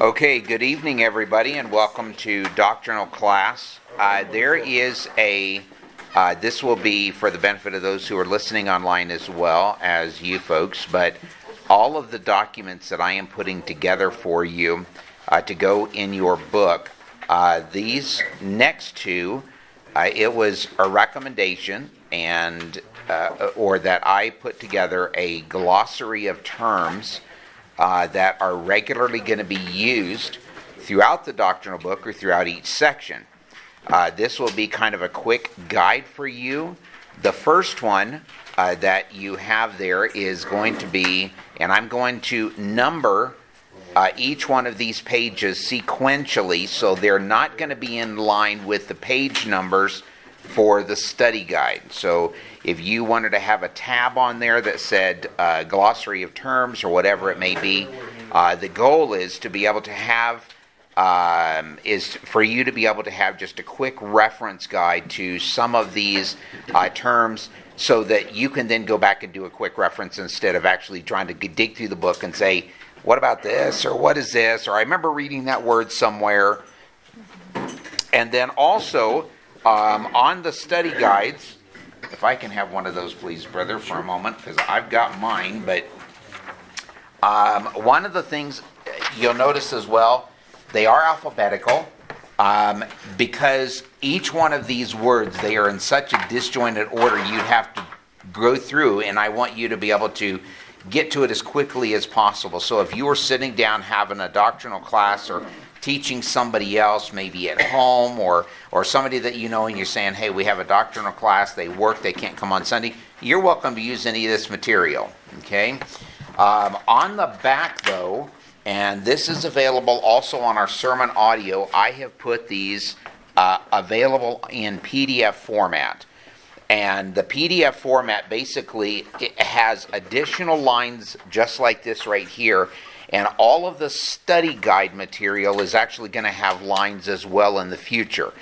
Okay, good evening, everybody, and welcome to doctrinal class. Uh, there is a, uh, this will be for the benefit of those who are listening online as well as you folks, but all of the documents that I am putting together for you uh, to go in your book, uh, these next two, uh, it was a recommendation and uh, or that I put together a glossary of terms uh, that are regularly going to be used throughout the doctrinal book or throughout each section. Uh, this will be kind of a quick guide for you. The first one uh, that you have there is going to be, and I'm going to number uh, each one of these pages sequentially, so they're not going to be in line with the page numbers for the study guide. So if you wanted to have a tab on there that said uh, glossary of terms or whatever it may be, uh, the goal is to be able to have um, is for you to be able to have just a quick reference guide to some of these uh, terms so that you can then go back and do a quick reference instead of actually trying to dig through the book and say, what about this? Or what is this? Or I remember reading that word somewhere. And then also um, on the study guides, if I can have one of those, please, brother, for a moment, because I've got mine. But um, one of the things you'll notice as well, they are alphabetical. Um, because each one of these words they are in such a disjointed order you'd have to go through and i want you to be able to get to it as quickly as possible so if you are sitting down having a doctrinal class or teaching somebody else, maybe at home, or or somebody that you know, and you're saying, "Hey, we have a doctrinal class. They work. They can't come on Sunday." You're welcome to use any of this material. Okay. Um, on the back, though, and this is available also on our sermon audio. I have put these uh, available in PDF format. And the PDF format basically has additional lines just like this right here and all of the study guide material is actually going to have lines as well in the future.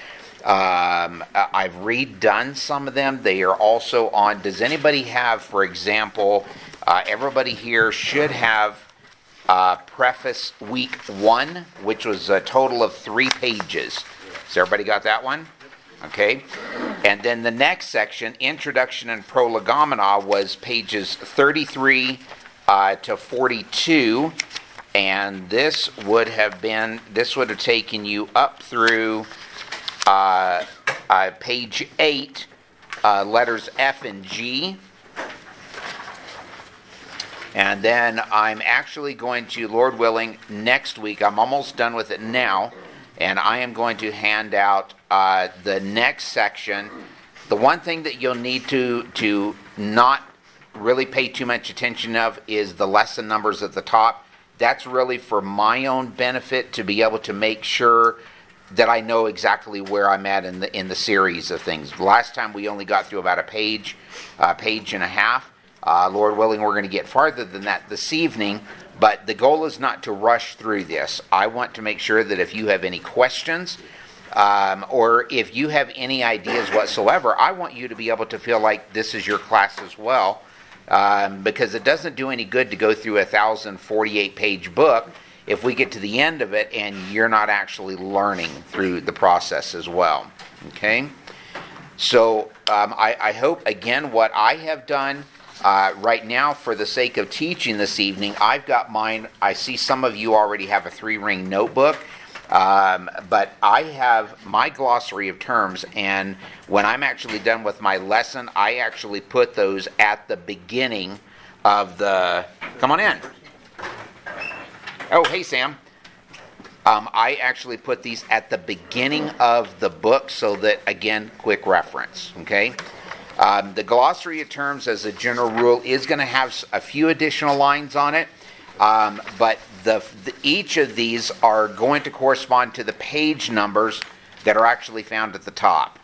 Um, I've redone some of them. They are also on. Does anybody have, for example, uh, everybody here should have uh, preface week one, which was a total of three pages. Has everybody got that one? Okay. And then the next section, Introduction and Prolegomena, was pages 33 uh, to 42 and this would have been this would have taken you up through uh, uh, page 8 uh, letters f and g. And then i'm actually going to lord willing next week i'm almost done with it now and i am going to hand out uh, the next section. The one thing that you'll need to to not really pay too much attention of is the lesson numbers at the top that's really for my own benefit to be able to make sure that I know exactly where I'm at in the in the series of things. Last time we only got through about a page, uh, page and a half. Uh, Lord willing, we're going to get farther than that this evening. But the goal is not to rush through this. I want to make sure that if you have any questions, um, or if you have any ideas whatsoever, I want you to be able to feel like this is your class as well um, because it doesn't do any good to go through a 1,048 page book if we get to the end of it and you're not actually learning through the process as well. Okay? So um, I, I, hope, again, what I have done uh, right now for the sake of teaching this evening, I've got mine. I see some of you already have a three ring notebook. Um, but I have my glossary of terms, and when I'm actually done with my lesson, I actually put those at the beginning of the. Come on in. Oh, hey, Sam. Um, I actually put these at the beginning of the book so that, again, quick reference. Okay? Um, the glossary of terms, as a general rule, is going to have a few additional lines on it, um, but the, the, each of these are going to correspond to the page numbers that are actually found at the top.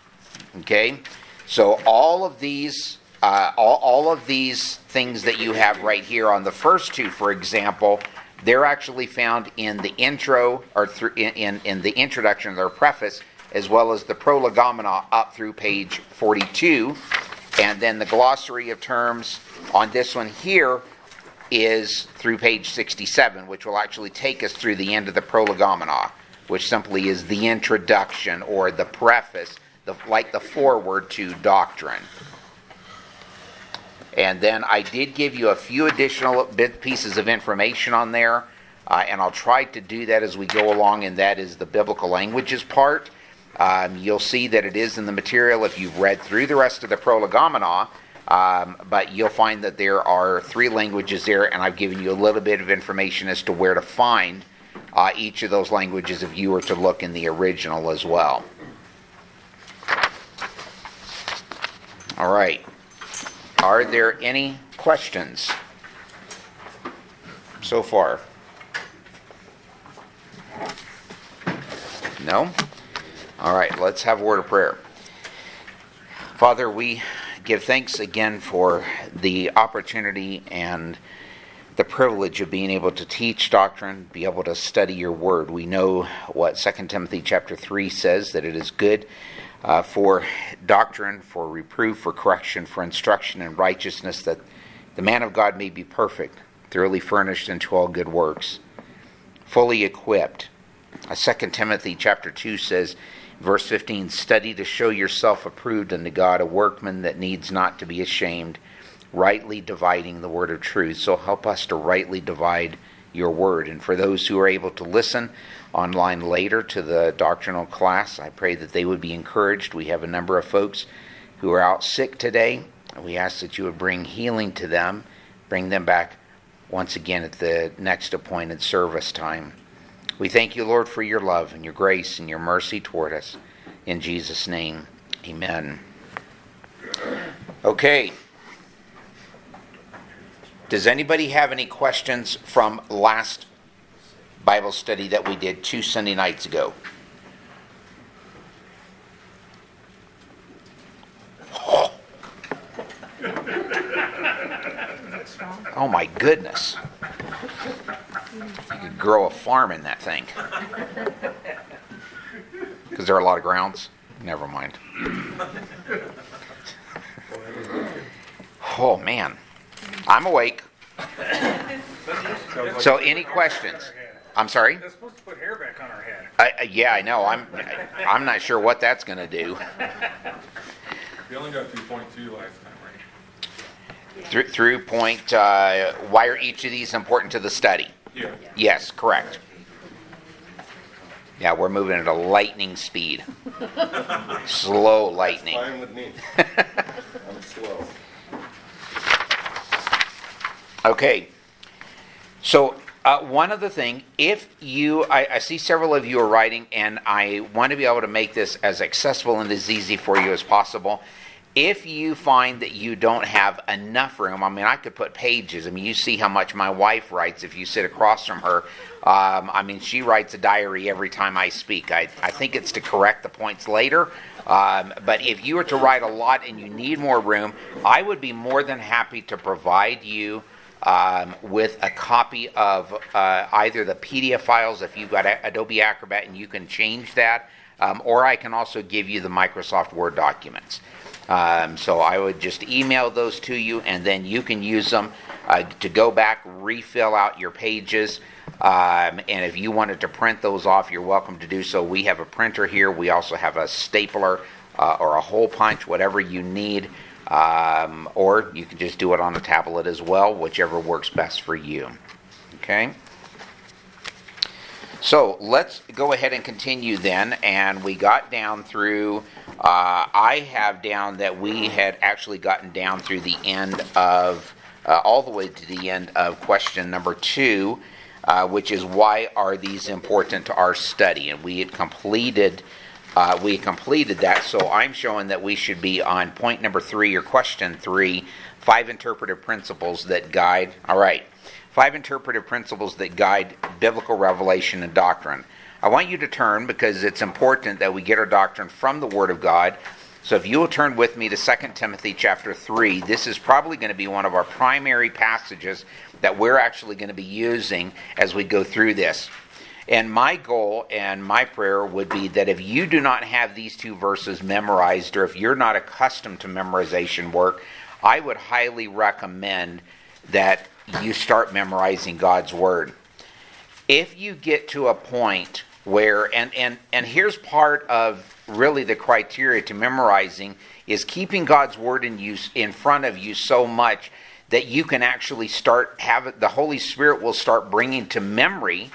Okay, so all of these, uh, all, all of these things that you have right here on the first two, for example, they're actually found in the intro or through, in, in, in the introduction or preface, as well as the prolegomena up through page 42. And then the glossary of terms on this one here is through page 67, which will actually take us through the end of the prolegomena, which simply is the introduction or the preface, the, like the foreword to doctrine. And then I did give you a few additional bit pieces of information on there, uh, and I'll try to do that as we go along, and that is the biblical languages part. Um, you'll see that it is in the material if you've read through the rest of the prolegomena, um, but you'll find that there are three languages there, and I've given you a little bit of information as to where to find uh, each of those languages if you were to look in the original as well. All right. Are there any questions so far? No? All right, let's have a word of prayer. Father, we give thanks again for the opportunity and the privilege of being able to teach doctrine, be able to study your word. We know what 2 Timothy chapter 3 says that it is good uh, for doctrine, for reproof, for correction, for instruction in righteousness, that the man of God may be perfect, thoroughly furnished unto all good works, fully equipped. Uh, 2 Timothy chapter 2 says, verse 15, Study to show yourself approved unto God, a workman that needs not to be ashamed, rightly dividing the word of truth. So help us to rightly divide your word. And for those who are able to listen, online later to the doctrinal class. I pray that they would be encouraged. We have a number of folks who are out sick today. We ask that you would bring healing to them, bring them back once again at the next appointed service time. We thank you, Lord, for your love and your grace and your mercy toward us. In Jesus' name, amen. Okay. Does anybody have any questions from last Bible study that we did two Sunday nights ago. Oh, oh my goodness. You could grow a farm in that thing. Because there are a lot of grounds. Never mind. Oh man. I'm awake. So, any questions? I'm sorry. They're supposed to put hair back on our head. I, yeah, I know. I'm. I'm not sure what that's going to do. We only got through point two last time, right? Through, through point. Uh, why are each of these important to the study? Yeah. Yes, correct. Yeah, we're moving at a lightning speed. Slow lightning. Fine with me. I'm slow. Okay. So uh, one other thing, if you, I, I, see several of you are writing, and I want to be able to make this as accessible and as easy for you as possible. If you find that you don't have enough room, I mean, I could put pages. I mean, you see how much my wife writes if you sit across from her. Um, I mean, she writes a diary every time I speak. I, I think it's to correct the points later. Um, but if you were to write a lot and you need more room, I would be more than happy to provide you um, with a copy of uh, either the PDF files if you've got Adobe Acrobat and you can change that, um, or I can also give you the Microsoft Word documents. Um, so I would just email those to you, and then you can use them uh, to go back, refill out your pages. Um, and if you wanted to print those off, you're welcome to do so. We have a printer here. We also have a stapler uh, or a hole punch, whatever you need. Um, or you can just do it on a tablet as well, whichever works best for you. Okay? So let's go ahead and continue then. And we got down through, uh, I have down that we had actually gotten down through the end of, uh, all the way to the end of question number two, uh, which is why are these important to our study? And we had completed uh, we completed that. So I'm showing that we should be on point number three or question three five interpretive principles that guide. All right. Five interpretive principles that guide biblical revelation and doctrine. I want you to turn because it's important that we get our doctrine from the Word of God. So if you will turn with me to 2 Timothy chapter 3, this is probably going to be one of our primary passages that we're actually going to be using as we go through this. And my goal and my prayer would be that if you do not have these two verses memorized, or if you're not accustomed to memorization work, I would highly recommend that you start memorizing God's Word. If you get to a point where, and, and, and here's part of really the criteria to memorizing is keeping God's Word in, you, in front of you so much that you can actually start have the Holy Spirit will start bringing to memory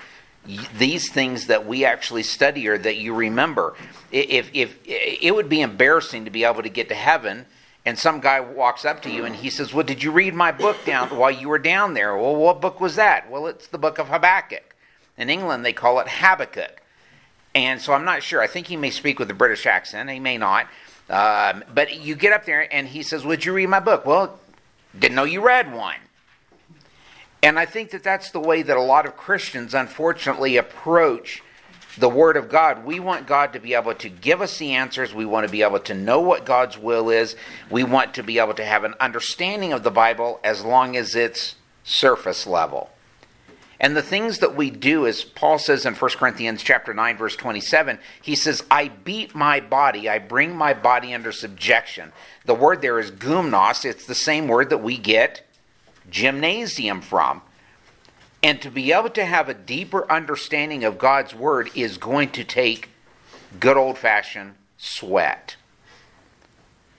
these things that we actually study or that you remember. If, if it would be embarrassing to be able to get to heaven and some guy walks up to you and he says, "Well, did you read my book down while you were down there?" Well, what book was that? Well, it's the book of Habakkuk. In England, they call it Habakkuk. And so I'm not sure. I think he may speak with a British accent. He may not. Um, but you get up there and he says, "Would you read my book?" Well, didn't know you read one. And I think that that's the way that a lot of Christians, unfortunately, approach the Word of God. We want God to be able to give us the answers. We want to be able to know what God's will is. We want to be able to have an understanding of the Bible as long as it's surface level. And the things that we do, as Paul says in 1 Corinthians chapter 9, verse 27, he says, I beat my body, I bring my body under subjection. The word there is gumnos. It's the same word that we get gymnasium from. And to be able to have a deeper understanding of God's Word is going to take good old fashioned sweat.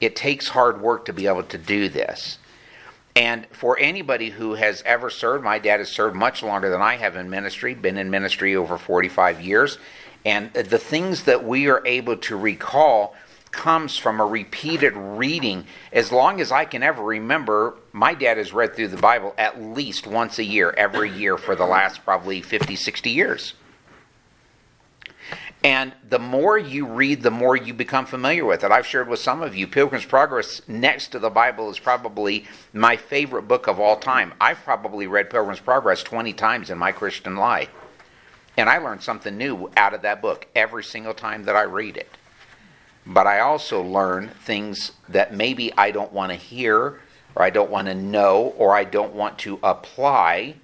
It takes hard work to be able to do this. And for anybody who has ever served, my dad has served much longer than I have in ministry, been in ministry over 45 years. And the things that we are able to recall comes from a repeated reading. As long as I can ever remember, my dad has read through the Bible at least once a year, every year for the last probably 50, 60 years. And the more you read, the more you become familiar with it. I've shared with some of you, Pilgrim's Progress next to the Bible is probably my favorite book of all time. I've probably read Pilgrim's Progress 20 times in my Christian life. And I learned something new out of that book every single time that I read it but I also learn things that maybe I don't want to hear, or I don't want to know, or I don't want to apply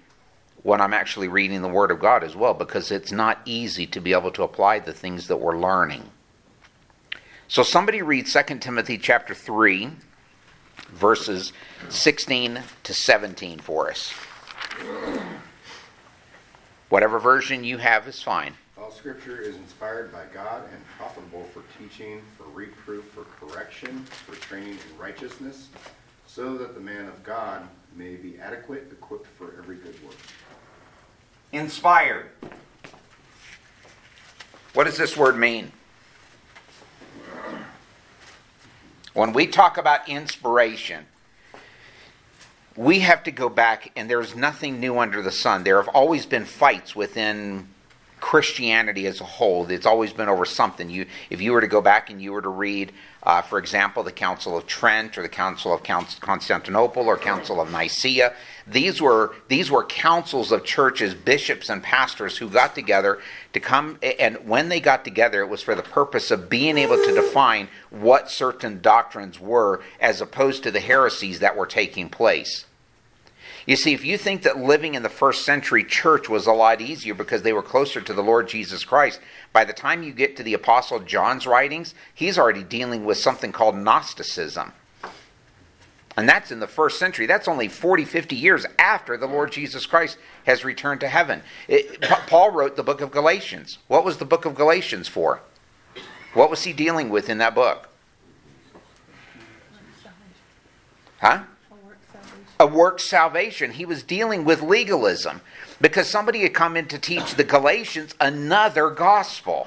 when I'm actually reading the Word of God as well, because it's not easy to be able to apply the things that we're learning. So somebody read 2 Timothy chapter 3, verses 16 to 17 for us. Whatever version you have is fine. Scripture is inspired by God and profitable for teaching, for reproof, for correction, for training in righteousness, so that the man of God may be adequate, equipped for every good work. Inspired. What does this word mean? When we talk about inspiration, we have to go back, and there's nothing new under the sun. There have always been fights within Christianity as a whole. It's always been over something. You, if you were to go back and you were to read, uh, for example, the Council of Trent or the Council of Constantinople or Council of Nicaea, these were these were councils of churches, bishops and pastors who got together to come. And when they got together, it was for the purpose of being able to define what certain doctrines were, as opposed to the heresies that were taking place. You see, if you think that living in the first century church was a lot easier because they were closer to the Lord Jesus Christ, by the time you get to the Apostle John's writings, he's already dealing with something called Gnosticism. And that's in the first century. That's only 40, 50 years after the Lord Jesus Christ has returned to heaven. It, Paul wrote the book of Galatians. What was the book of Galatians for? What was he dealing with in that book? Huh? A work salvation. He was dealing with legalism because somebody had come in to teach the Galatians another gospel.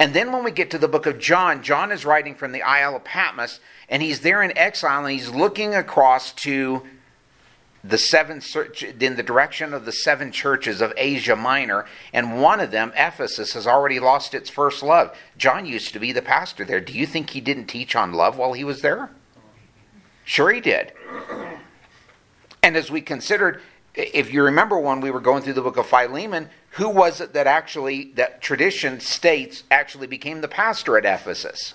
And then when we get to the book of John, John is writing from the Isle of Patmos, and he's there in exile, and he's looking across to the seven in the direction of the seven churches of Asia Minor, and one of them, Ephesus, has already lost its first love. John used to be the pastor there. Do you think he didn't teach on love while he was there? Sure, he did. And as we considered, if you remember when we were going through the book of Philemon, who was it that actually, that tradition states, actually became the pastor at Ephesus?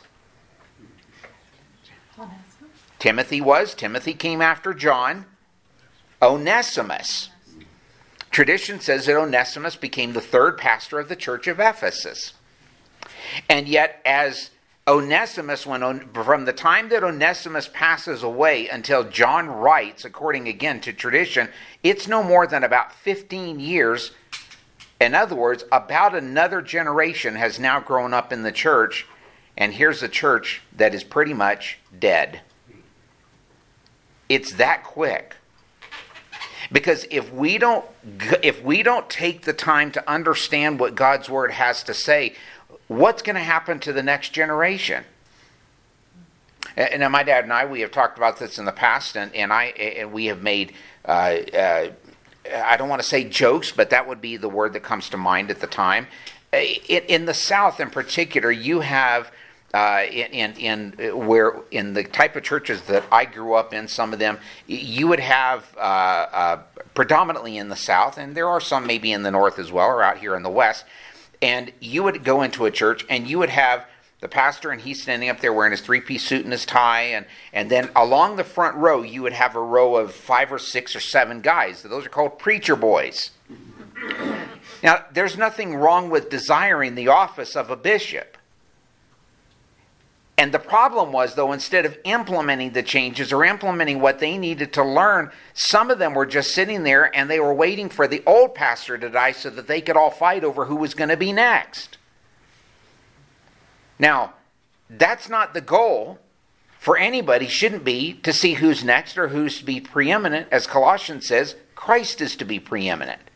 Timothy was. Timothy came after John. Onesimus. Tradition says that Onesimus became the third pastor of the church of Ephesus. And yet, as Onesimus, when from the time that Onesimus passes away until John writes, according again to tradition, it's no more than about 15 years. In other words, about another generation has now grown up in the church, and here's a church that is pretty much dead. It's that quick. Because if we don't if we don't take the time to understand what God's word has to say, what's going to happen to the next generation? And my dad and I, we have talked about this in the past, and, and I and we have made uh, uh, I don't want to say jokes, but that would be the word that comes to mind at the time. In, in the South, in particular, you have uh, in, in, in where in the type of churches that I grew up in, some of them you would have uh, uh, predominantly in the South, and there are some maybe in the North as well, or out here in the West. And you would go into a church, and you would have the pastor, and he's standing up there wearing his three-piece suit and his tie, and and then along the front row, you would have a row of five or six or seven guys. Those are called preacher boys. Now, there's nothing wrong with desiring the office of a bishop. And the problem was, though, instead of implementing the changes or implementing what they needed to learn, some of them were just sitting there and they were waiting for the old pastor to die so that they could all fight over who was going to be next. Now, that's not the goal for anybody, shouldn't be to see who's next or who's to be preeminent. As Colossians says, Christ is to be preeminent.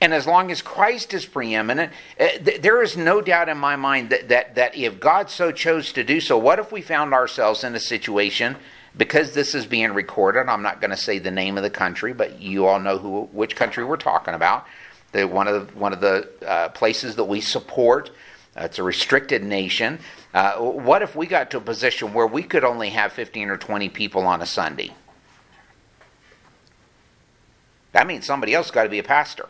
And as long as Christ is preeminent, uh, there is no doubt in my mind that, that, that if God so chose to do so, what if we found ourselves in a situation, because this is being recorded, I'm not going to say the name of the country, but you all know who, which country we're talking about. The, one of the, one of the uh, places that we support, uh, it's a restricted nation. Uh, what if we got to a position where we could only have 15 or 20 people on a Sunday? That means somebody else got to be a pastor.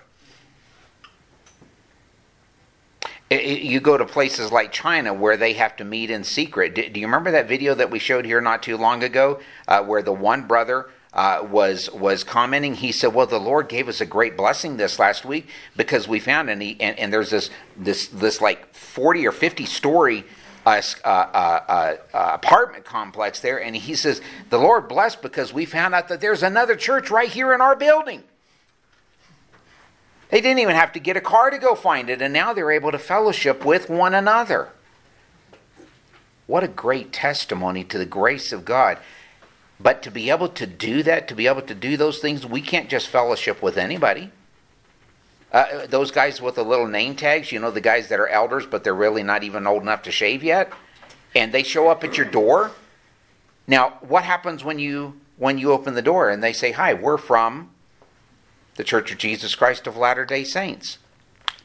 You go to places like China where they have to meet in secret. Do, you remember that video that we showed here not too long ago, uh, where the one brother uh, was was commenting? He said, "Well, the Lord gave us a great blessing this last week because we found and, he, and, and there's this this this like forty or fifty story." Uh, uh, uh, uh, apartment complex there, and he says, The Lord blessed because we found out that there's another church right here in our building. They didn't even have to get a car to go find it, and now they're able to fellowship with one another. What a great testimony to the grace of God. But to be able to do that, to be able to do those things, we can't just fellowship with anybody. Uh, those guys with the little name tags, you know, the guys that are elders, but they're really not even old enough to shave yet, and they show up at your door. Now, what happens when you when you open the door and they say, "Hi, we're from the Church of Jesus Christ of Latter day Saints.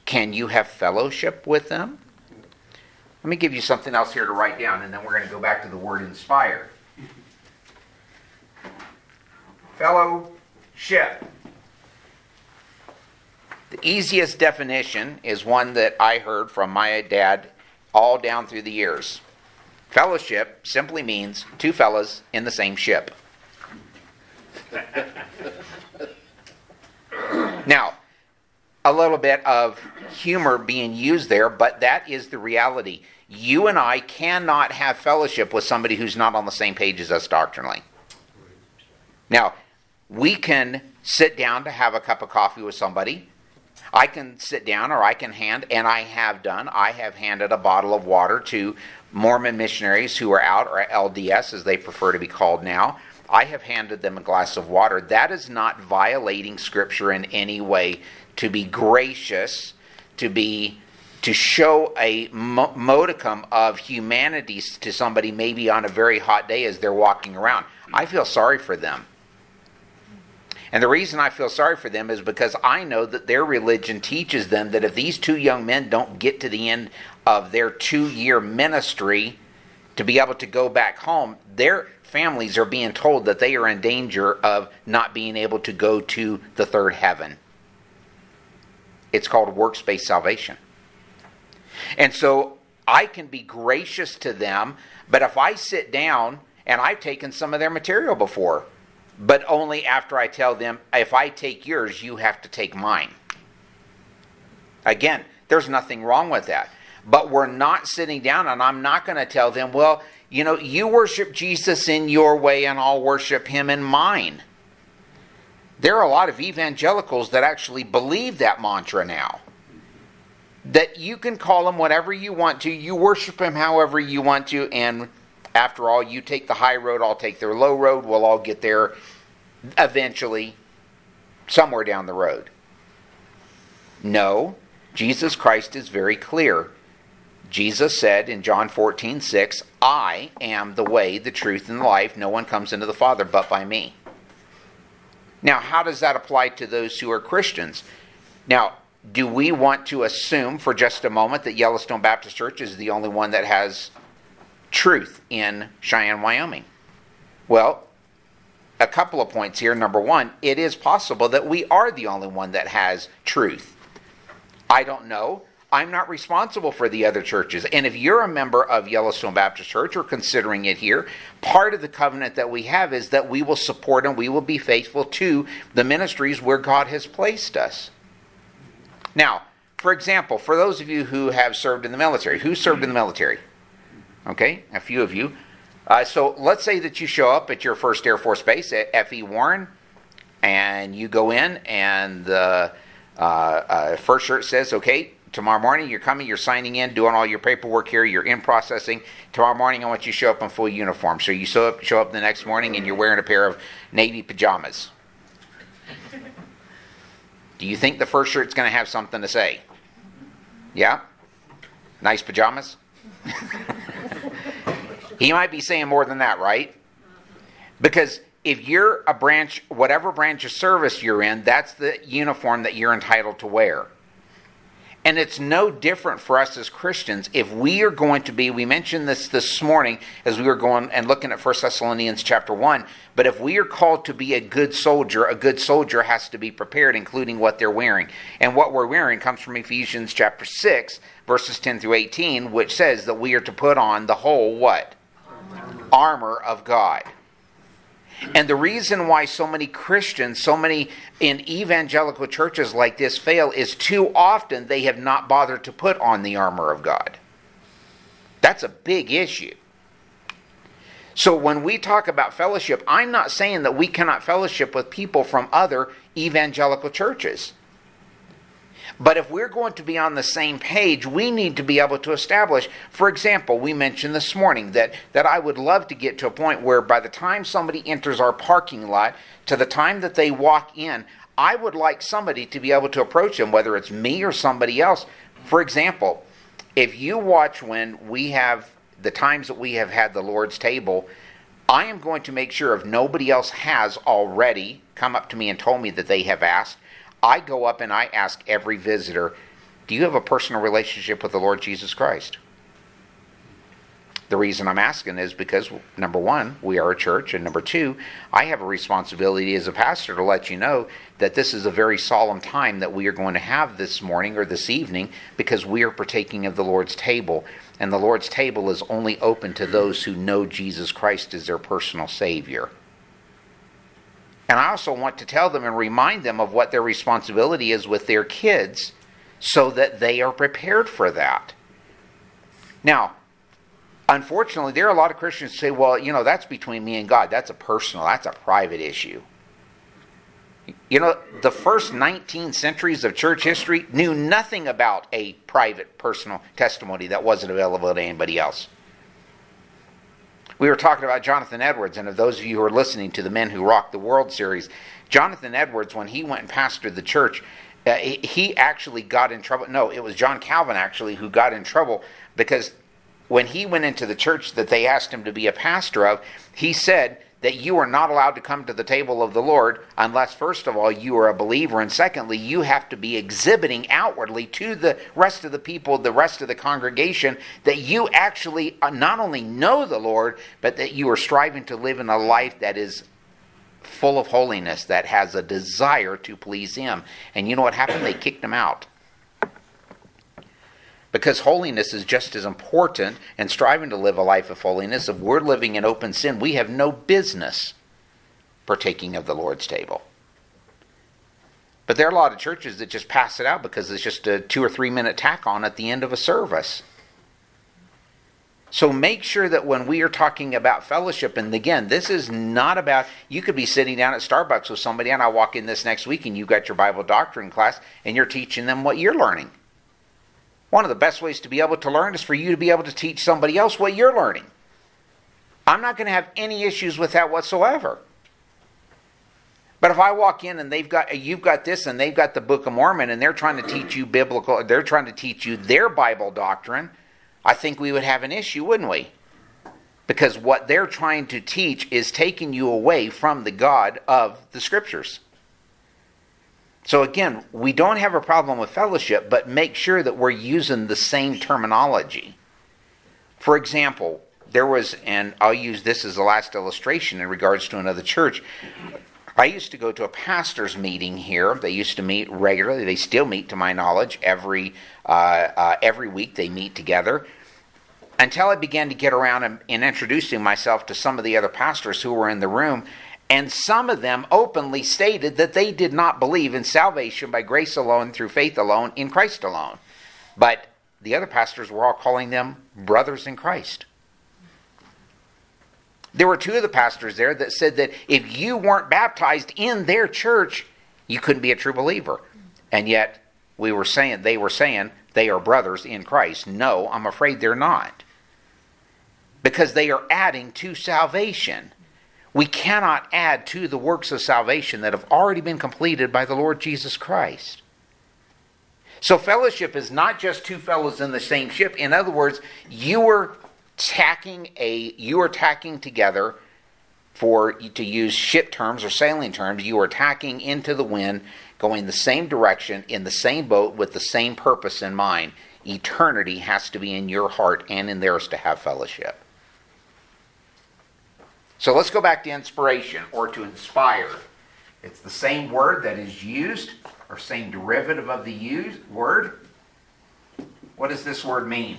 Can you have fellowship with them? Let me give you something else here to write down, and then we're going to go back to the word inspired. Fellowship. The easiest definition is one that I heard from my dad all down through the years. Fellowship simply means two fellas in the same ship. Now, a little bit of humor being used there, but that is the reality. You and I cannot have fellowship with somebody who's not on the same page as us doctrinally. Now, we can sit down to have a cup of coffee with somebody. I can sit down or I can hand, and I have done, I have handed a bottle of water to Mormon missionaries who are out, or LDS as they prefer to be called now, I have handed them a glass of water. That is not violating Scripture in any way to be gracious, to be to show a modicum of humanity to somebody maybe on a very hot day as they're walking around. I feel sorry for them. And the reason I feel sorry for them is because I know that their religion teaches them that if these two young men don't get to the end of their two year ministry to be able to go back home, they're families are being told that they are in danger of not being able to go to the third heaven. It's called works-based salvation. And so I can be gracious to them, but if I sit down and I've taken some of their material before, but only after I tell them, if I take yours, you have to take mine. Again, there's nothing wrong with that. But we're not sitting down, and I'm not going to tell them, well, you know, you worship Jesus in your way, and I'll worship him in mine. There are a lot of evangelicals that actually believe that mantra now. That you can call him whatever you want to, you worship him however you want to, and after all, you take the high road, I'll take the low road, we'll all get there eventually, somewhere down the road. No, Jesus Christ is very clear. Jesus said in John 14, 6, I am the way, the truth, and the life. No one comes into the Father but by me. Now, how does that apply to those who are Christians? Now, do we want to assume for just a moment that Yellowstone Baptist Church is the only one that has truth in Cheyenne, Wyoming? Well, a couple of points here. Number one, it is possible that we are the only one that has truth. I don't know. I'm not responsible for the other churches. And if you're a member of Yellowstone Baptist Church or considering it here, part of the covenant that we have is that we will support and we will be faithful to the ministries where God has placed us. Now, for example, for those of you who have served in the military, who served in the military? Okay, a few of you. Uh, so let's say that you show up at your first Air Force base at F.E. Warren, and you go in, and the uh, uh, first shirt says, okay, tomorrow morning you're coming, you're signing in, doing all your paperwork here, you're in processing. Tomorrow morning I want you to show up in full uniform. So you show up, show up the next morning and you're wearing a pair of navy pajamas. Do you think the first shirt's going to have something to say? Yeah? Nice pajamas? he might be saying more than that, right? Because if you're a branch, whatever branch of service you're in, that's the uniform that you're entitled to wear. And it's no different for us as Christians if we are going to be, we mentioned this this morning as we were going and looking at 1 Thessalonians chapter 1, but if we are called to be a good soldier, a good soldier has to be prepared, including what they're wearing. And what we're wearing comes from Ephesians chapter 6, verses 10 through 18, which says that we are to put on the whole what? Armor of God. And the reason why so many Christians, so many in evangelical churches like this fail is too often they have not bothered to put on the armor of God. That's a big issue. So when we talk about fellowship, I'm not saying that we cannot fellowship with people from other evangelical churches. But if we're going to be on the same page, we need to be able to establish. For example, we mentioned this morning that, that I would love to get to a point where by the time somebody enters our parking lot to the time that they walk in, I would like somebody to be able to approach them, whether it's me or somebody else. For example, if you watch when we have the times that we have had the Lord's table, I am going to make sure if nobody else has already come up to me and told me that they have asked, I go up and I ask every visitor, Do you have a personal relationship with the Lord Jesus Christ? The reason I'm asking is because, number one, we are a church, and number two, I have a responsibility as a pastor to let you know that this is a very solemn time that we are going to have this morning or this evening because we are partaking of the Lord's table. And the Lord's table is only open to those who know Jesus Christ as their personal Savior. And I also want to tell them and remind them of what their responsibility is with their kids so that they are prepared for that. Now, unfortunately, there are a lot of Christians who say, well, you know, that's between me and God. That's a personal, that's a private issue. You know, the first 19 centuries of church history knew nothing about a private, personal testimony that wasn't available to anybody else. We were talking about Jonathan Edwards, and of those of you who are listening to the Men Who Rock the World series, Jonathan Edwards, when he went and pastored the church, uh, he actually got in trouble. No, it was John Calvin actually who got in trouble because when he went into the church that they asked him to be a pastor of, he said that you are not allowed to come to the table of the Lord unless, first of all, you are a believer, and secondly, you have to be exhibiting outwardly to the rest of the people, the rest of the congregation, that you actually uh, not only know the Lord, but that you are striving to live in a life that is full of holiness, that has a desire to please Him. And you know what happened? They kicked him out because holiness is just as important and striving to live a life of holiness. If we're living in open sin, we have no business partaking of the Lord's table. But there are a lot of churches that just pass it out because it's just a two or three minute tack on at the end of a service. So make sure that when we are talking about fellowship, and again, this is not about, you could be sitting down at Starbucks with somebody, and I walk in this next week and you've got your Bible doctrine class, and you're teaching them what you're learning. One of the best ways to be able to learn is for you to be able to teach somebody else what you're learning. I'm not going to have any issues with that whatsoever. But if I walk in and they've got you've got this and they've got the Book of Mormon and they're trying to teach you biblical, they're trying to teach you their Bible doctrine, I think we would have an issue, wouldn't we? Because what they're trying to teach is taking you away from the God of the Scriptures. So again, we don't have a problem with fellowship, but make sure that we're using the same terminology. For example, there was, and I'll use this as the last illustration in regards to another church. I used to go to a pastor's meeting here. They used to meet regularly. They still meet, to my knowledge, every uh, uh, every week. They meet together. Until I began to get around and, and introducing myself to some of the other pastors who were in the room, and some of them openly stated that they did not believe in salvation by grace alone, through faith alone, in Christ alone. But the other pastors were all calling them brothers in Christ. There were two of the pastors there that said that if you weren't baptized in their church, you couldn't be a true believer. And yet, we were saying they were saying they are brothers in Christ. No, I'm afraid they're not. Because they are adding to salvation. We cannot add to the works of salvation that have already been completed by the Lord Jesus Christ. So, fellowship is not just two fellows in the same ship. In other words, you were tacking a you are tacking together for to use ship terms or sailing terms you are tacking into the wind going the same direction in the same boat with the same purpose in mind eternity has to be in your heart and in theirs to have fellowship so let's go back to inspiration or to inspire it's the same word that is used or same derivative of the used word what does this word mean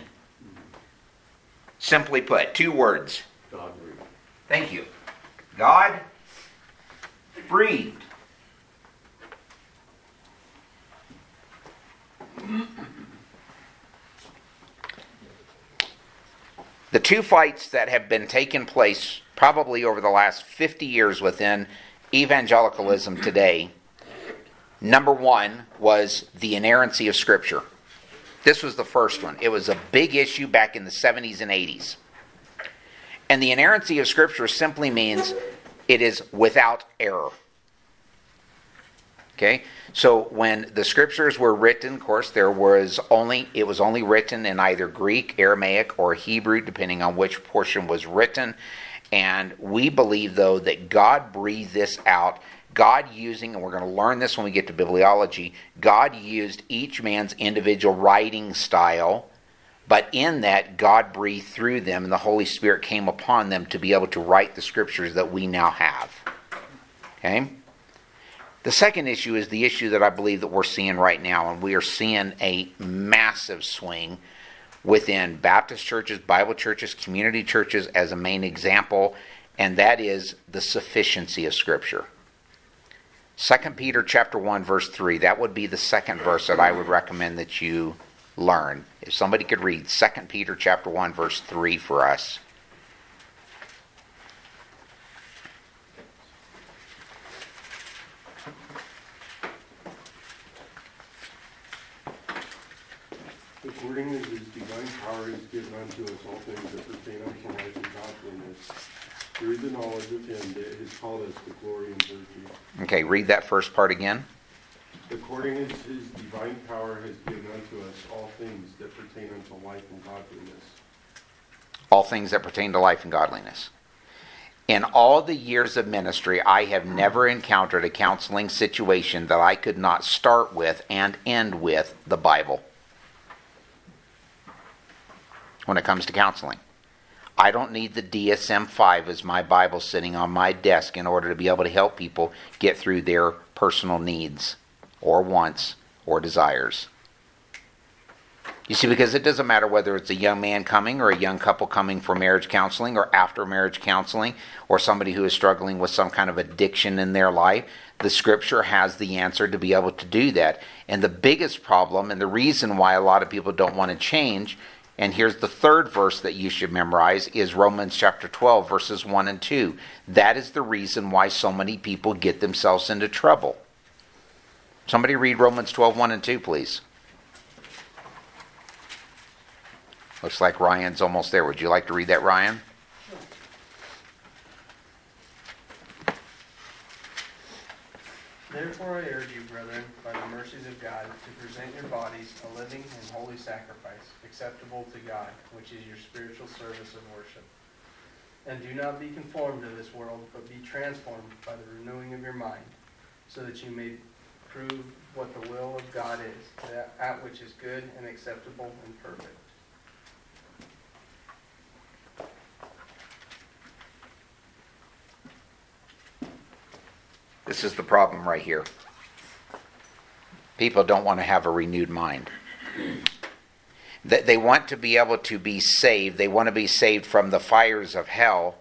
Simply put, two words. God breathed. Thank you. God breathed. The two fights that have been taking place probably over the last 50 years within evangelicalism today number one was the inerrancy of Scripture. This was the first one. It was a big issue back in the 70s and 80s. And the inerrancy of Scripture simply means it is without error. Okay? So when the scriptures were written, of course, there was only it was only written in either Greek, Aramaic, or Hebrew, depending on which portion was written. And we believe, though, that God breathed this out God using, and we're going to learn this when we get to bibliology, God used each man's individual writing style, but in that, God breathed through them, and the Holy Spirit came upon them to be able to write the scriptures that we now have. Okay? The second issue is the issue that I believe that we're seeing right now, and we are seeing a massive swing within Baptist churches, Bible churches, community churches as a main example, and that is the sufficiency of Scripture. 2 Peter chapter 1 verse 3. That would be the second verse that I would recommend that you learn. If somebody could read 2 Peter chapter 1 verse 3 for us. According divine power is given unto us all things that pertain unto life and godliness through the knowledge of him that has called us to glory and virtue. Okay, read that first part again. According as his divine power has given unto us all things that pertain unto life and godliness. All things that pertain to life and godliness. In all the years of ministry, I have never encountered a counseling situation that I could not start with and end with the Bible when it comes to counseling. I don't need the DSM 5 as my Bible sitting on my desk in order to be able to help people get through their personal needs or wants or desires. You see, because it doesn't matter whether it's a young man coming or a young couple coming for marriage counseling or after marriage counseling or somebody who is struggling with some kind of addiction in their life, the scripture has the answer to be able to do that. And the biggest problem and the reason why a lot of people don't want to change And here's the third verse that you should memorize is Romans chapter 12 verses 1 and 2. That is the reason why so many people get themselves into trouble. Somebody read Romans 12 1 and 2 please. Looks like Ryan's almost there. Would you like to read that Ryan? Therefore I urge you, brethren, by the mercies of God, to present your bodies a living and holy sacrifice, acceptable to God, which is your spiritual service of worship. And do not be conformed to this world, but be transformed by the renewing of your mind, so that you may prove what the will of God is, that, that which is good and acceptable and perfect. This is the problem right here. People don't want to have a renewed mind. They want to be able to be saved. They want to be saved from the fires of hell,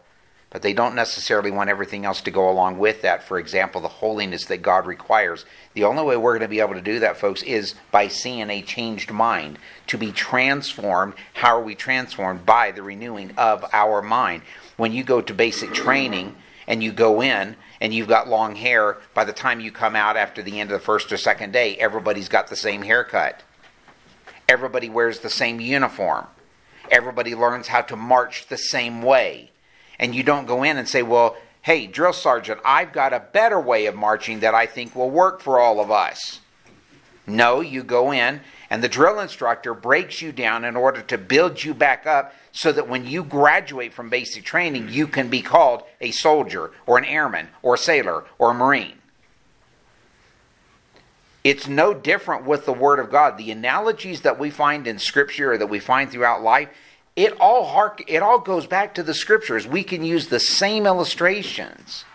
but they don't necessarily want everything else to go along with that. For example, the holiness that God requires. The only way we're going to be able to do that, folks, is by seeing a changed mind. To be transformed, how are we transformed? By the renewing of our mind. When you go to basic training and you go in, and you've got long hair, by the time you come out after the end of the first or second day, everybody's got the same haircut. Everybody wears the same uniform. Everybody learns how to march the same way. And you don't go in and say, well, hey, drill sergeant, I've got a better way of marching that I think will work for all of us. No, you go in and the drill instructor breaks you down in order to build you back up so that when you graduate from basic training, you can be called a soldier or an airman or a sailor or a marine. It's no different with the Word of God. The analogies that we find in Scripture or that we find throughout life, it all hark, it all goes back to the Scriptures. We can use the same illustrations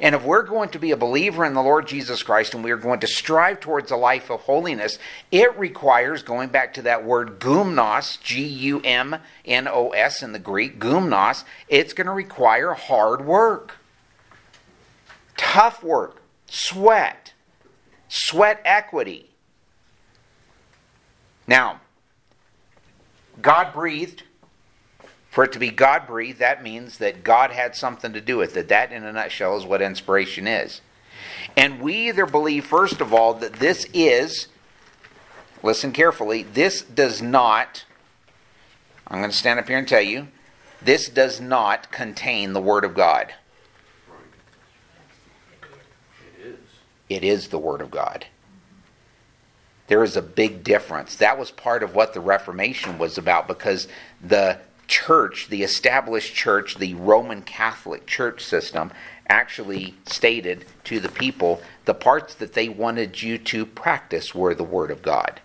and if we're going to be a believer in the Lord Jesus Christ and we are going to strive towards a life of holiness, it requires going back to that word gumnos, G U M N O S in the Greek, gumnos, it's going to require hard work, tough work, sweat, sweat equity. Now, God breathed for it to be God breathed, that means that God had something to do with it. That, that in a nutshell, is what inspiration is. And we either believe, first of all, that this is, listen carefully, this does not, I'm going to stand up here and tell you, this does not contain the Word of God. It is. It is the Word of God. There is a big difference. That was part of what the Reformation was about because the church, the established church, the Roman Catholic church system, actually stated to the people the parts that they wanted you to practice were the Word of God.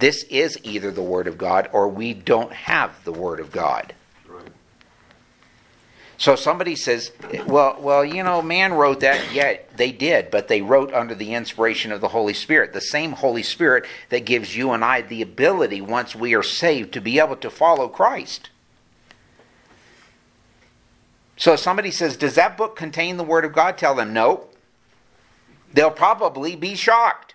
This is either the Word of God or we don't have the Word of God. So somebody says, well, well, you know, man wrote that. Yeah, they did, but they wrote under the inspiration of the Holy Spirit. The same Holy Spirit that gives you and I the ability, once we are saved, to be able to follow Christ. So somebody says, does that book contain the Word of God? Tell them, no. They'll probably be shocked.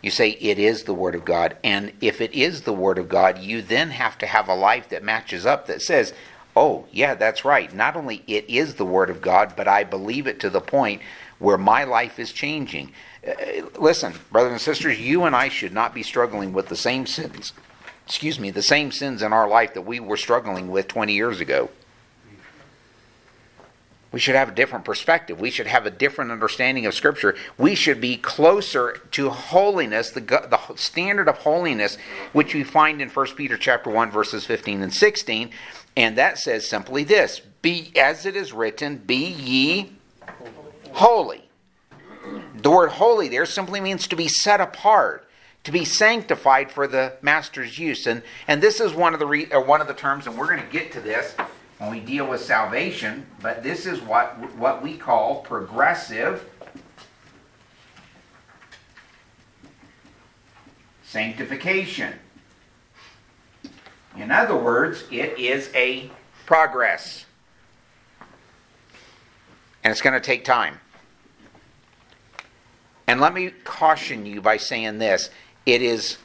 You say, it is the Word of God. And if it is the Word of God, you then have to have a life that matches up that says, oh, yeah, that's right. Not only it is the Word of God, but I believe it to the point where my life is changing. Uh, listen, brothers and sisters, you and I should not be struggling with the same sins, excuse me, the same sins in our life that we were struggling with 20 years ago. We should have a different perspective. We should have a different understanding of Scripture. We should be closer to holiness, the, the standard of holiness, which we find in 1 Peter chapter 1, verses 15 and 16. And that says simply this Be as it is written, Be ye holy. The word holy there simply means to be set apart, to be sanctified for the master's use. And, and this is one of the re, uh, one of the terms, and we're going to get to this when we deal with salvation, but this is what what we call progressive sanctification. In other words, it is a progress. And it's going to take time. And let me caution you by saying this it is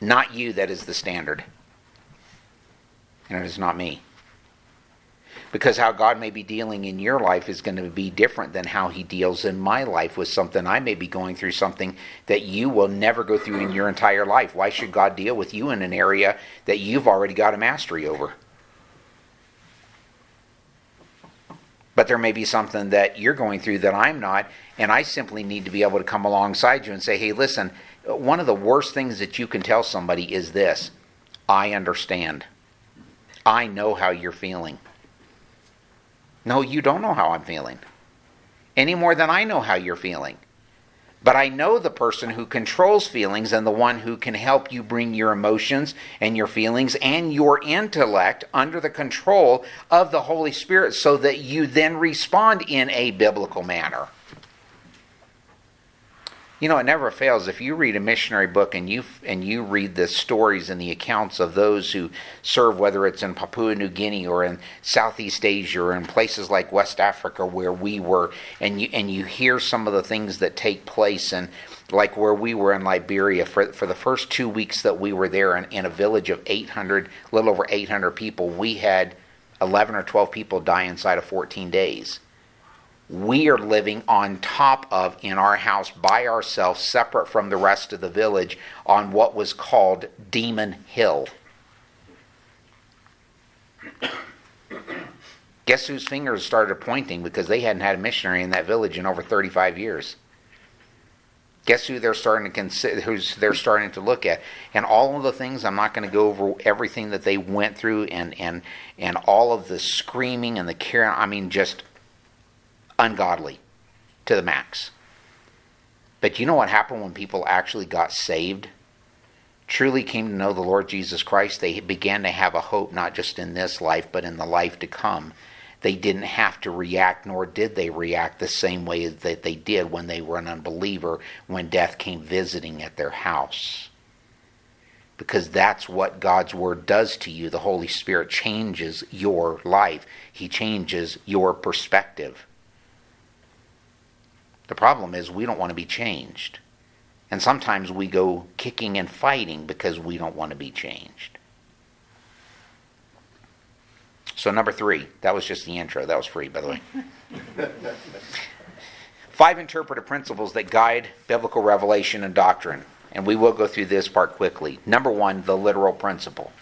not you that is the standard. And it is not me. Because how God may be dealing in your life is going to be different than how He deals in my life with something. I may be going through something that you will never go through in your entire life. Why should God deal with you in an area that you've already got a mastery over? But there may be something that you're going through that I'm not, and I simply need to be able to come alongside you and say, hey, listen, one of the worst things that you can tell somebody is this I understand. I know how you're feeling. No, you don't know how I'm feeling. Any more than I know how you're feeling. But I know the person who controls feelings and the one who can help you bring your emotions and your feelings and your intellect under the control of the Holy Spirit so that you then respond in a biblical manner. You know, it never fails. If you read a missionary book and you and you read the stories and the accounts of those who serve, whether it's in Papua New Guinea or in Southeast Asia or in places like West Africa where we were, and you and you hear some of the things that take place, and like where we were in Liberia for for the first two weeks that we were there, in, in a village of 800, a little over 800 people, we had 11 or 12 people die inside of 14 days we are living on top of in our house by ourselves, separate from the rest of the village, on what was called Demon Hill. Guess whose fingers started pointing because they hadn't had a missionary in that village in over 35 years. Guess who they're starting to consider, who's they're starting to look at, and all of the things. I'm not going to go over everything that they went through, and and and all of the screaming and the care. I mean, just ungodly to the max. But you know what happened when people actually got saved? Truly came to know the Lord Jesus Christ. They began to have a hope not just in this life, but in the life to come. They didn't have to react, nor did they react the same way that they did when they were an unbeliever, when death came visiting at their house. Because that's what God's Word does to you. The Holy Spirit changes your life, He changes your perspective. The problem is we don't want to be changed. And sometimes we go kicking and fighting because we don't want to be changed. So, number three, that was just the intro. That was free, by the way. Five interpretive principles that guide biblical revelation and doctrine. And we will go through this part quickly. Number one, the literal principle.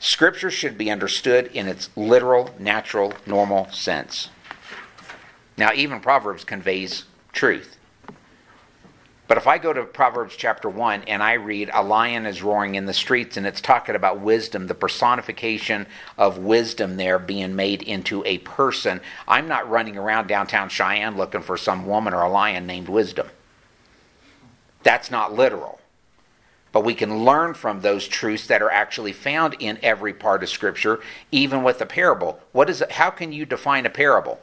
Scripture should be understood in its literal, natural, normal sense. Now, even Proverbs conveys truth. But if I go to Proverbs chapter 1 and I read, A lion is roaring in the streets, and it's talking about wisdom, the personification of wisdom there being made into a person, I'm not running around downtown Cheyenne looking for some woman or a lion named Wisdom. That's not literal. But we can learn from those truths that are actually found in every part of Scripture, even with a parable. What is it? How can you define a parable?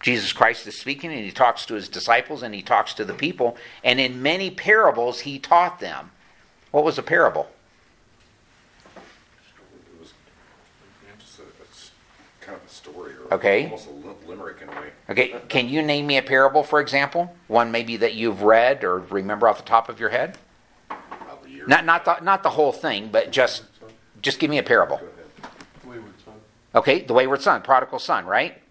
Jesus Christ is speaking and he talks to his disciples and he talks to the people. And in many parables, he taught them. What was a parable? It was just a, it's kind of a story or Okay. almost a limerick in a way. Okay, can you name me a parable, for example? One maybe that you've read or remember off the top of your head? Probably. Not, not, the, not the whole thing, but just, just give me a parable. Go ahead. Wayward son. Okay, the wayward son, prodigal son, right?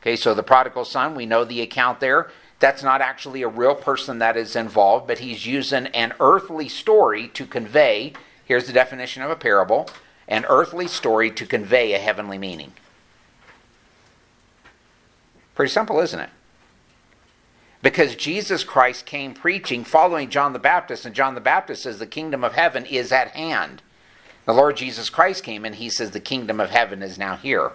Okay, so the prodigal son, we know the account there. That's not actually a real person that is involved, but he's using an earthly story to convey, here's the definition of a parable, an earthly story to convey a heavenly meaning. Pretty simple, isn't it? Because Jesus Christ came preaching, following John the Baptist, and John the Baptist says the kingdom of heaven is at hand. The Lord Jesus Christ came and he says the kingdom of heaven is now here.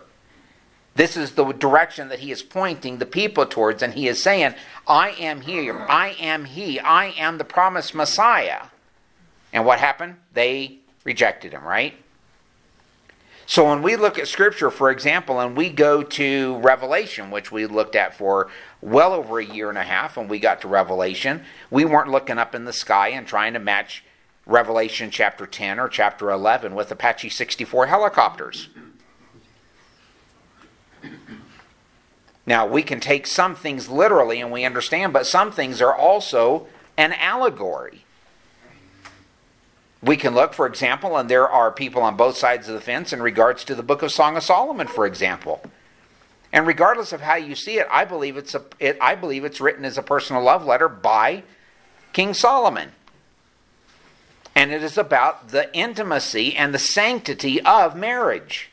This is the direction that he is pointing the people towards, and he is saying, I am here, I am he, I am the promised Messiah. And what happened? They rejected him, right? So when we look at Scripture, for example, and we go to Revelation, which we looked at for well over a year and a half, and we got to Revelation, we weren't looking up in the sky and trying to match Revelation chapter 10 or chapter 11 with Apache 64 helicopters. Now, we can take some things literally and we understand, but some things are also an allegory. We can look, for example, and there are people on both sides of the fence in regards to the book of Song of Solomon, for example. And regardless of how you see it, I believe it's a, it, I believe it's written as a personal love letter by King Solomon. And it is about the intimacy and the sanctity of marriage.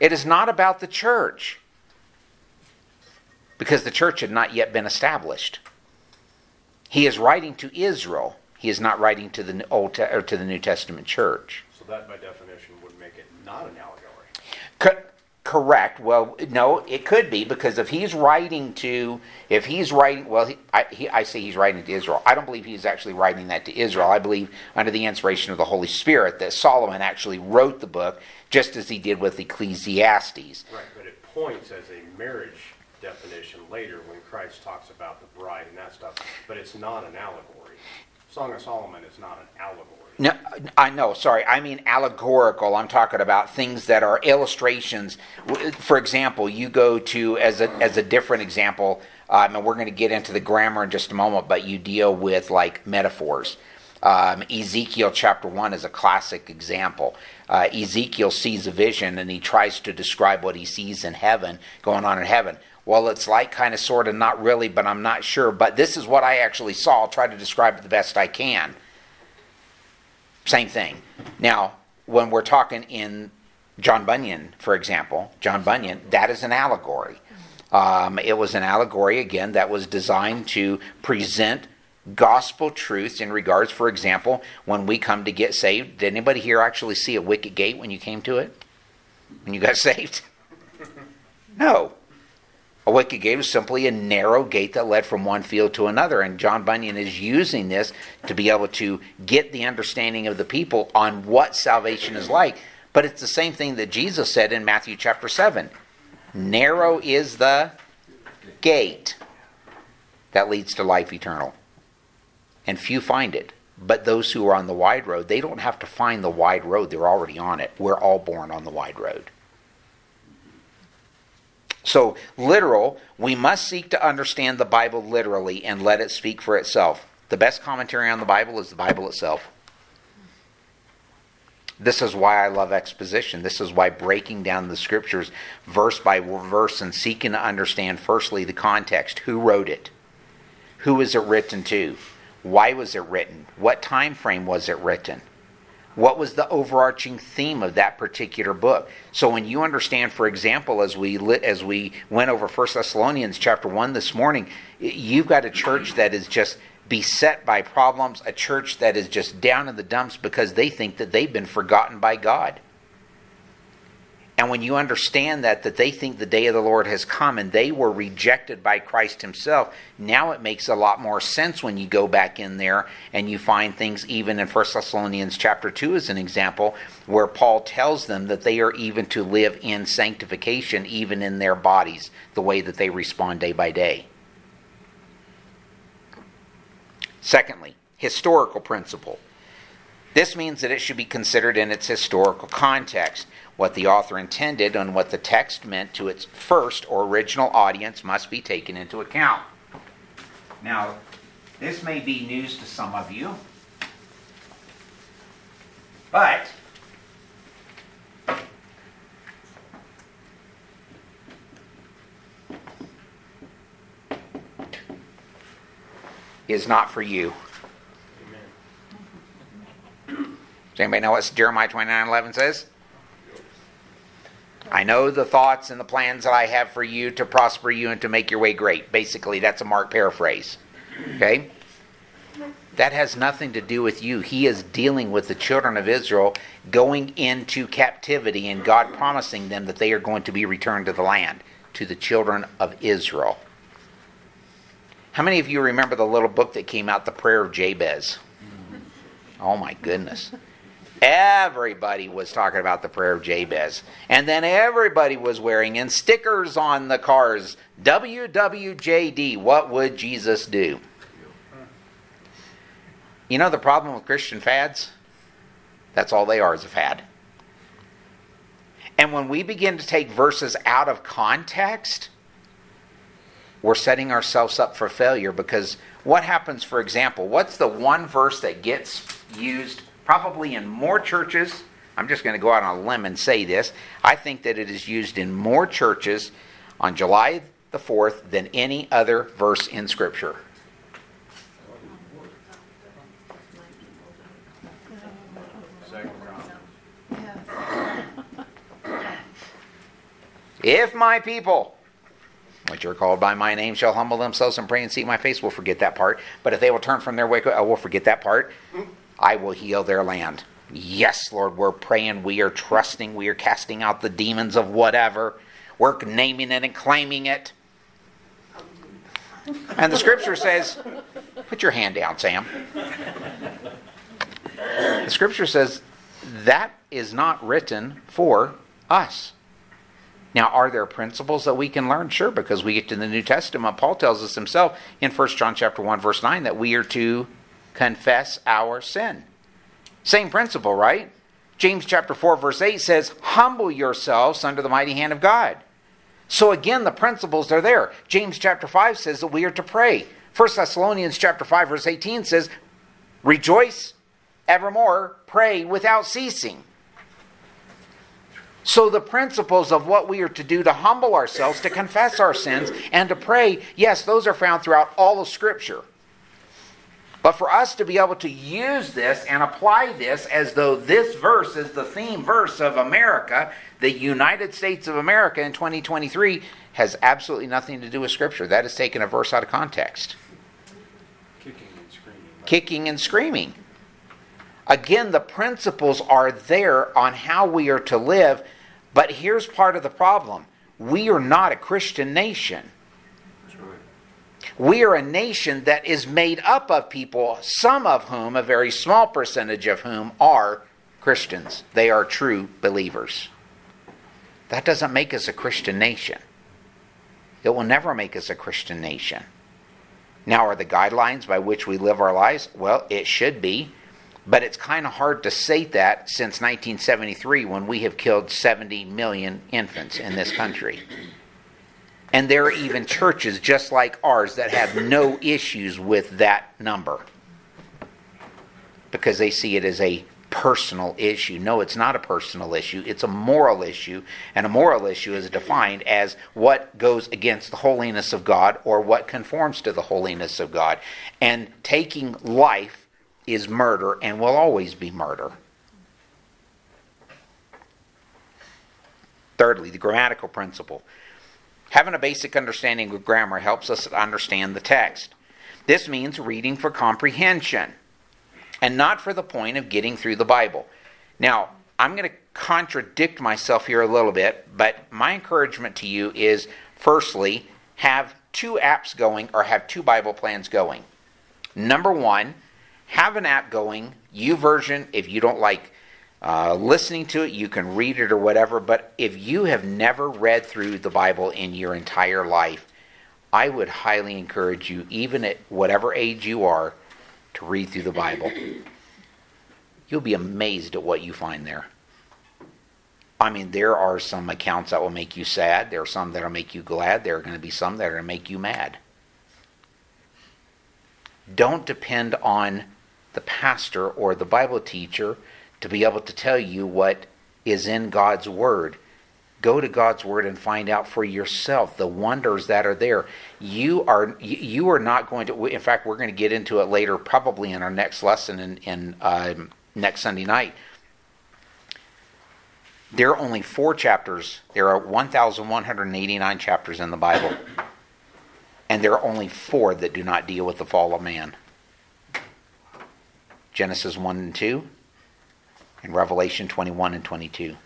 It is not about the church because the church had not yet been established. He is writing to Israel. He is not writing to the Old or to the New Testament church. So that by definition would make it not an allegory. Co- correct. Well, no, it could be because if he's writing to, if he's writing, well, he, I, he, I say he's writing to Israel. I don't believe he's actually writing that to Israel. I believe under the inspiration of the Holy Spirit that Solomon actually wrote the book, just as he did with Ecclesiastes. Right, but it points as a marriage definition later when Christ talks about the bride and that stuff, but it's not an allegory. Song of Solomon is not an allegory. No, I know. Sorry, I mean allegorical. I'm talking about things that are illustrations. For example, you go to as a as a different example, um, and we're going to get into the grammar in just a moment. But you deal with like metaphors. Um, Ezekiel chapter one is a classic example. Uh, Ezekiel sees a vision and he tries to describe what he sees in heaven, going on in heaven. Well, it's like kind of, sort of, not really, but I'm not sure. But this is what I actually saw. I'll try to describe it the best I can. Same thing. Now, when we're talking in John Bunyan, for example, John Bunyan, that is an allegory. Um, it was an allegory, again, that was designed to present gospel truths in regards, for example, when we come to get saved. Did anybody here actually see a wicket gate when you came to it? When you got saved? No. A wicket gate was simply a narrow gate that led from one field to another. And John Bunyan is using this to be able to get the understanding of the people on what salvation is like. But it's the same thing that Jesus said in Matthew chapter 7 Narrow is the gate that leads to life eternal, and few find it. But those who are on the wide road, they don't have to find the wide road, they're already on it. We're all born on the wide road. So, literal, we must seek to understand the Bible literally and let it speak for itself. The best commentary on the Bible is the Bible itself. This is why I love exposition. This is why breaking down the scriptures verse by verse and seeking to understand, firstly, the context. Who wrote it? Who is it written to? Why was it written? What time frame was it written? What was the overarching theme of that particular book? So when you understand, for example, as we lit, as we went over 1 Thessalonians chapter one this morning, you've got a church that is just beset by problems, a church that is just down in the dumps because they think that they've been forgotten by God. And when you understand that, that they think the day of the Lord has come and they were rejected by Christ Himself, now it makes a lot more sense when you go back in there and you find things even in 1 Thessalonians chapter 2 as an example, where Paul tells them that they are even to live in sanctification, even in their bodies, the way that they respond day by day. Secondly, historical principle. This means that it should be considered in its historical context. What the author intended and what the text meant to its first or original audience must be taken into account. Now, this may be news to some of you, but is not for you. Does anybody know what Jeremiah 29 11 says? I know the thoughts and the plans that I have for you to prosper you and to make your way great. Basically, that's a Mark paraphrase. Okay? That has nothing to do with you. He is dealing with the children of Israel going into captivity and God promising them that they are going to be returned to the land, to the children of Israel. How many of you remember the little book that came out, The Prayer of Jabez? Oh my goodness. Everybody was talking about the prayer of Jabez. And then everybody was wearing in stickers on the cars WWJD, what would Jesus do? You know the problem with Christian fads? That's all they are is a fad. And when we begin to take verses out of context, we're setting ourselves up for failure because what happens, for example, what's the one verse that gets used probably in more churches? I'm just going to go out on a limb and say this. I think that it is used in more churches on July the 4th than any other verse in Scripture. If my people, which are called by my name, shall humble themselves and pray and seek my face, we'll forget that part. But if they will turn from their wicked, oh, we'll forget that part. I will heal their land. Yes, Lord, we're praying, we are trusting, we are casting out the demons of whatever. We're naming it and claiming it. And the scripture says, put your hand down, Sam. The scripture says that is not written for us. Now, are there principles that we can learn? Sure, because we get to the New Testament. Paul tells us himself in 1 John chapter 1, verse 9, that we are to confess our sin. Same principle, right? James chapter 4, verse 8 says, Humble yourselves under the mighty hand of God. So again, the principles are there. James chapter 5 says that we are to pray. 1 Thessalonians chapter 5, verse 18 says, Rejoice evermore, pray without ceasing. So, the principles of what we are to do to humble ourselves, to confess our sins, and to pray, yes, those are found throughout all of Scripture. But for us to be able to use this and apply this as though this verse is the theme verse of America, the United States of America in 2023, has absolutely nothing to do with Scripture. That is taking a verse out of context. Kicking and screaming. Kicking and screaming. Again, the principles are there on how we are to live, but here's part of the problem we are not a Christian nation. We are a nation that is made up of people, some of whom, a very small percentage of whom, are Christians. They are true believers. That doesn't make us a Christian nation. It will never make us a Christian nation. Now, are the guidelines by which we live our lives? Well, it should be. But it's kind of hard to say that since 1973 when we have killed 70 million infants in this country. And there are even churches just like ours that have no issues with that number because they see it as a personal issue. No, it's not a personal issue, it's a moral issue. And a moral issue is defined as what goes against the holiness of God or what conforms to the holiness of God. And taking life is murder and will always be murder. Thirdly, the grammatical principle. Having a basic understanding of grammar helps us understand the text. This means reading for comprehension and not for the point of getting through the Bible. Now, I'm going to contradict myself here a little bit, but my encouragement to you is firstly, have two apps going or have two Bible plans going. Number one, have an app going, YouVersion if you don't like uh, listening to it, you can read it or whatever. But if you have never read through the Bible in your entire life, I would highly encourage you, even at whatever age you are, to read through the Bible. You'll be amazed at what you find there. I mean, there are some accounts that will make you sad. There are some that will make you glad. There are going to be some that are going to make you mad. Don't depend on the pastor or the Bible teacher to be able to tell you what is in God's Word. Go to God's Word and find out for yourself the wonders that are there. You are you are not going to. In fact, we're going to get into it later, probably in our next lesson in, in um, next Sunday night. There are only four chapters. There are 1,189 chapters in the Bible, and there are only four that do not deal with the fall of man. Genesis 1 and 2, and Revelation 21 and 22.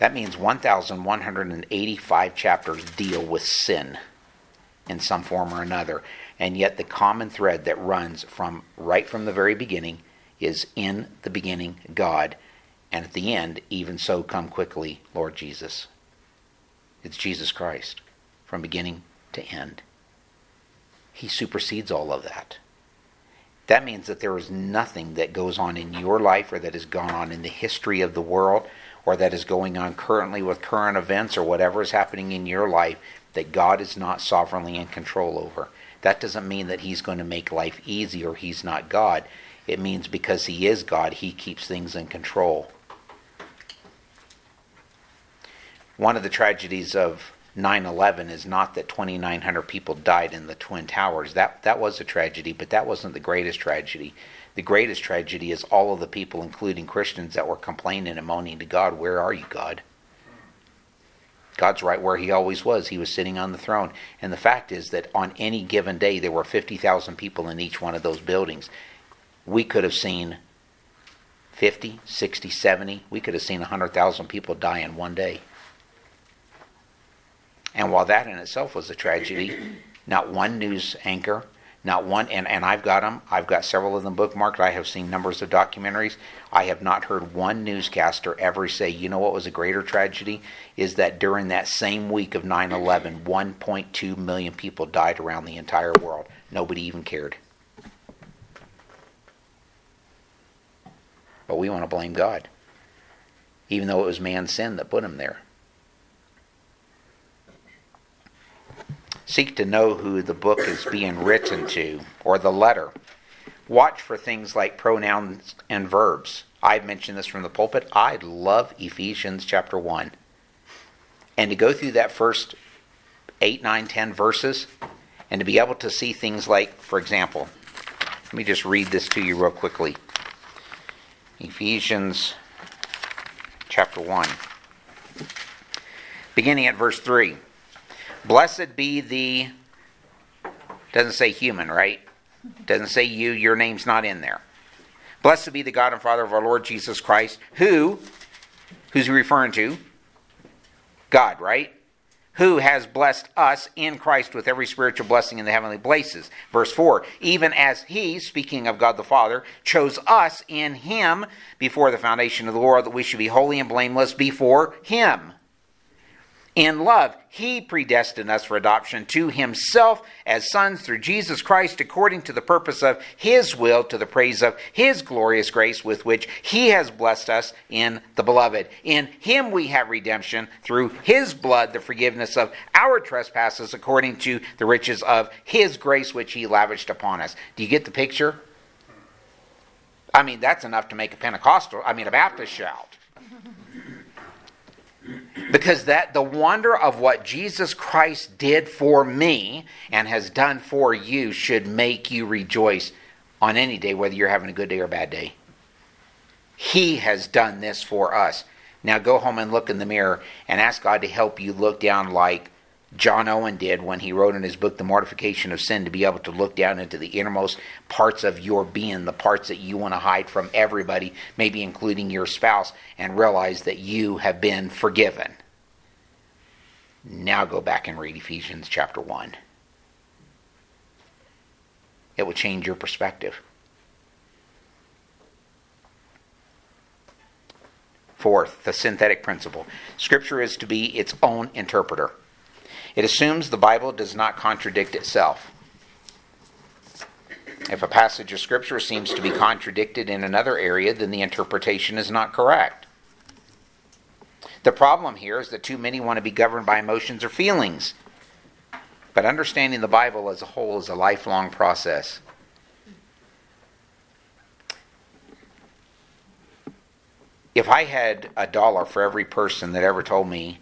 That means 1,185 chapters deal with sin in some form or another. And yet, the common thread that runs from right from the very beginning is in the beginning, God. And at the end, even so, come quickly, Lord Jesus. It's Jesus Christ from beginning to end. He supersedes all of that. That means that there is nothing that goes on in your life or that has gone on in the history of the world or that is going on currently with current events or whatever is happening in your life that God is not sovereignly in control over. That doesn't mean that He's going to make life easy or He's not God. It means because He is God, He keeps things in control. One of the tragedies of 9/11 is not that 2,900 people died in the twin towers. That that was a tragedy, but that wasn't the greatest tragedy. The greatest tragedy is all of the people, including Christians, that were complaining and moaning to God, "Where are you, God?" God's right where He always was. He was sitting on the throne. And the fact is that on any given day, there were 50,000 people in each one of those buildings. We could have seen 50, 60, 70. We could have seen 100,000 people die in one day. And while that in itself was a tragedy, not one news anchor, not one, and, and I've got them, I've got several of them bookmarked. I have seen numbers of documentaries. I have not heard one newscaster ever say, you know what was a greater tragedy? Is that during that same week of 9 11, 1.2 million people died around the entire world. Nobody even cared. But we want to blame God, even though it was man's sin that put him there. Seek to know who the book is being written to, or the letter. Watch for things like pronouns and verbs. I've mentioned this from the pulpit. I love Ephesians chapter 1. And to go through that first 8, 9, 10 verses, and to be able to see things like, for example, let me just read this to you real quickly. Ephesians chapter 1, beginning at verse 3. Blessed be the, doesn't say human, right? Doesn't say you, your name's not in there. Blessed be the God and Father of our Lord Jesus Christ, who, who's he referring to? God, right? Who has blessed us in Christ with every spiritual blessing in the heavenly places. Verse 4 Even as He, speaking of God the Father, chose us in Him before the foundation of the world that we should be holy and blameless before Him. In love, he predestined us for adoption to himself as sons through Jesus Christ according to the purpose of his will to the praise of his glorious grace with which he has blessed us in the beloved. In him we have redemption through his blood, the forgiveness of our trespasses according to the riches of his grace which he lavished upon us. Do you get the picture? I mean, that's enough to make a Pentecostal, I mean, a Baptist shout because that the wonder of what Jesus Christ did for me and has done for you should make you rejoice on any day whether you're having a good day or a bad day. He has done this for us. Now go home and look in the mirror and ask God to help you look down like John Owen did when he wrote in his book, The Mortification of Sin, to be able to look down into the innermost parts of your being, the parts that you want to hide from everybody, maybe including your spouse, and realize that you have been forgiven. Now go back and read Ephesians chapter 1. It will change your perspective. Fourth, the synthetic principle. Scripture is to be its own interpreter. It assumes the Bible does not contradict itself. If a passage of Scripture seems to be contradicted in another area, then the interpretation is not correct. The problem here is that too many want to be governed by emotions or feelings. But understanding the Bible as a whole is a lifelong process. If I had a dollar for every person that ever told me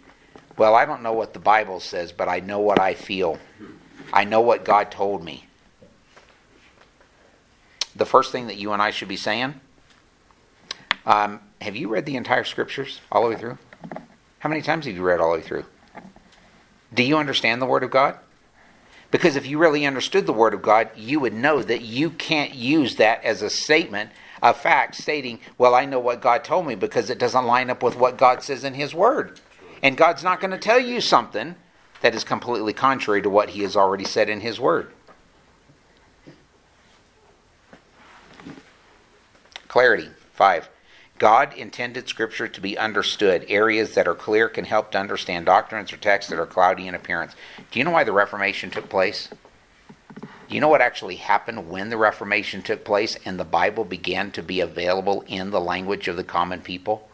well, I don't know what the Bible says, but I know what I feel. I know what God told me. The first thing that you and I should be saying um, have you read the entire scriptures all the way through? How many times have you read all the way through? Do you understand the Word of God? Because if you really understood the Word of God, you would know that you can't use that as a statement of fact, stating, Well, I know what God told me, because it doesn't line up with what God says in His Word. And God's not going to tell you something that is completely contrary to what He has already said in His Word. Clarity. Five. God intended Scripture to be understood. Areas that are clear can help to understand doctrines or texts that are cloudy in appearance. Do you know why the Reformation took place? Do you know what actually happened when the Reformation took place and the Bible began to be available in the language of the common people?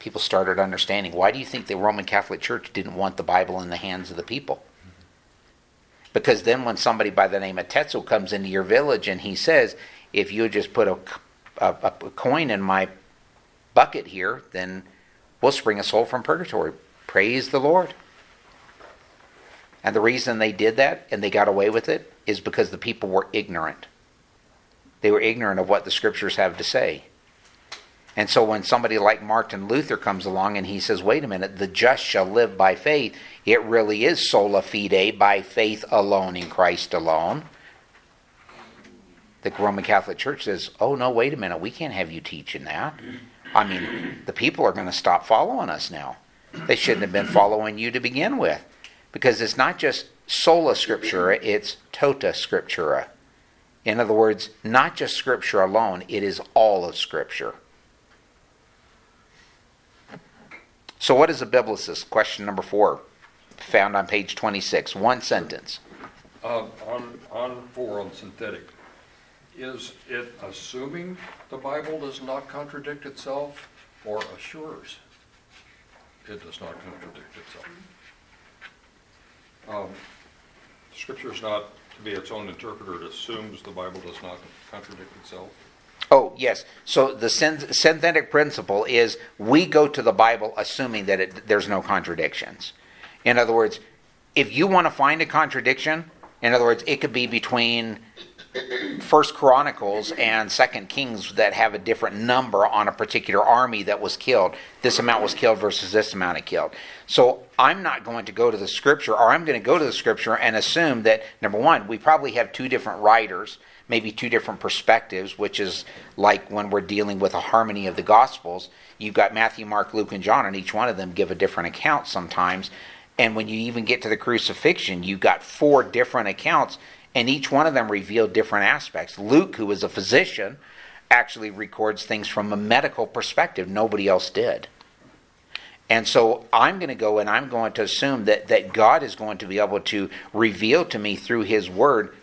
People started understanding. Why do you think the Roman Catholic Church didn't want the Bible in the hands of the people? Because then when somebody by the name of Tetzel comes into your village and he says, if you just put a, a, a coin in my bucket here, then we'll spring a soul from purgatory. Praise the Lord. And the reason they did that and they got away with it is because the people were ignorant. They were ignorant of what the scriptures have to say. And so when somebody like Martin Luther comes along and he says, wait a minute, the just shall live by faith, it really is sola fide, by faith alone in Christ alone. The Roman Catholic Church says, oh no, wait a minute, we can't have you teaching that. I mean, the people are going to stop following us now. They shouldn't have been following you to begin with. Because it's not just sola scriptura, it's tota scriptura. In other words, not just scripture alone, it is all of scripture. So, what is a biblicist? Question number four, found on page 26. One sentence. Uh, on, on four, on synthetic, is it assuming the Bible does not contradict itself or assures it does not contradict itself? Um, Scripture is not to be its own interpreter, it assumes the Bible does not contradict itself. Oh, yes. So, the synthetic principle is we go to the Bible assuming that it, there's no contradictions. In other words, if you want to find a contradiction, in other words, it could be between First Chronicles and Second Kings that have a different number on a particular army that was killed. This amount was killed versus this amount of killed. So I'm not going to go to the scripture, or I'm going to go to the scripture and assume that number one, we probably have two different writers, maybe two different perspectives, which is like when we're dealing with a harmony of the Gospels. You've got Matthew, Mark, Luke, and John, and each one of them give a different account sometimes. And when you even get to the crucifixion, you've got four different accounts and each one of them reveal different aspects. Luke, who was a physician, actually records things from a medical perspective. Nobody else did. And so I'm going to go and I'm going to assume that, that God is going to be able to reveal to me through His Word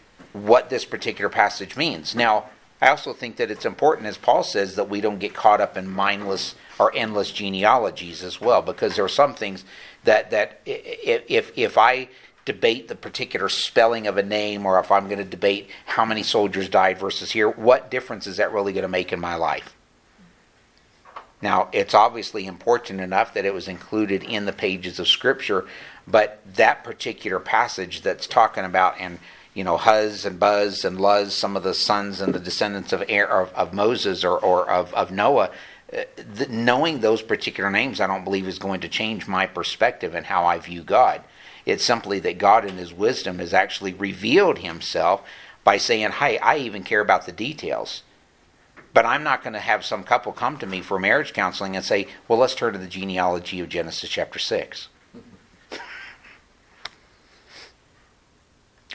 what this particular passage means. Now, I also think that it's important, as Paul says, that we don't get caught up in mindless or endless genealogies as well, because there are some things that, that if, if I debate the particular spelling of a name or if I'm going to debate how many soldiers died versus here, what difference is that really going to make in my life? Now, it's obviously important enough that it was included in the pages of Scripture, but that particular passage that's talking about, and you know, Huz and Buz and Luz, some of the sons and the descendants of, of, of Moses or, or of, of Noah, uh, knowing those particular names, I don't believe is going to change my perspective and how I view God. It's simply that God, in His wisdom, has actually revealed Himself by saying, Hey, I even care about the details. But I'm not going to have some couple come to me for marriage counseling and say, Well, let's turn to the genealogy of Genesis chapter 6.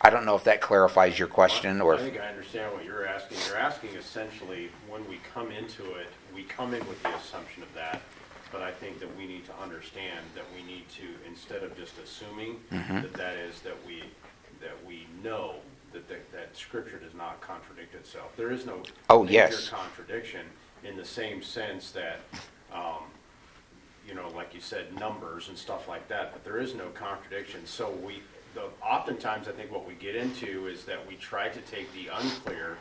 I don't know if that clarifies your question or I think I understand what you're asking. You're asking essentially, when we come into it, we come in with the assumption of that, but I think that we need to understand that we need to, instead of just assuming Mm-hmm. that that is that we, that we know that, that, that scripture does not contradict itself. There is no Oh, major yes. contradiction in the same sense that, um, you know, like you said, numbers and stuff like that, but there is no contradiction. So we, the, oftentimes, I think what we get into is that we try to take the unclear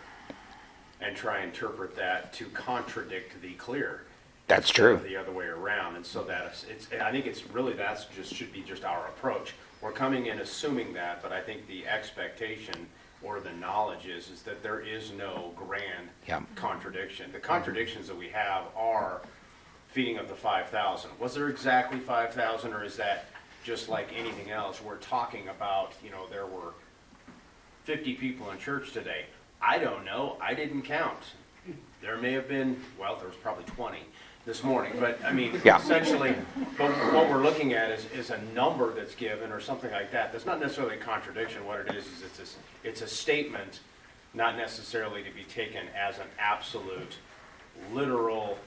and try and interpret that to contradict the clear. That's true. The other way around, and so that's, it's, I think it's really, that's just, should be just our approach. We're coming in assuming that, but I think the expectation or the knowledge is, is that there is no grand Yep. contradiction. The contradictions that we have are feeding of the five thousand. Was there exactly five thousand, or is that just like anything else? We're talking about, you know, there were fifty people in church today. I don't know, I didn't count. There may have been, well, there was probably twenty this morning, but I mean, Yeah. essentially, but what we're looking at is, is a number that's given or something like that. That's not necessarily a contradiction. What it is, is it's a, it's a statement, not necessarily to be taken as an absolute, literal,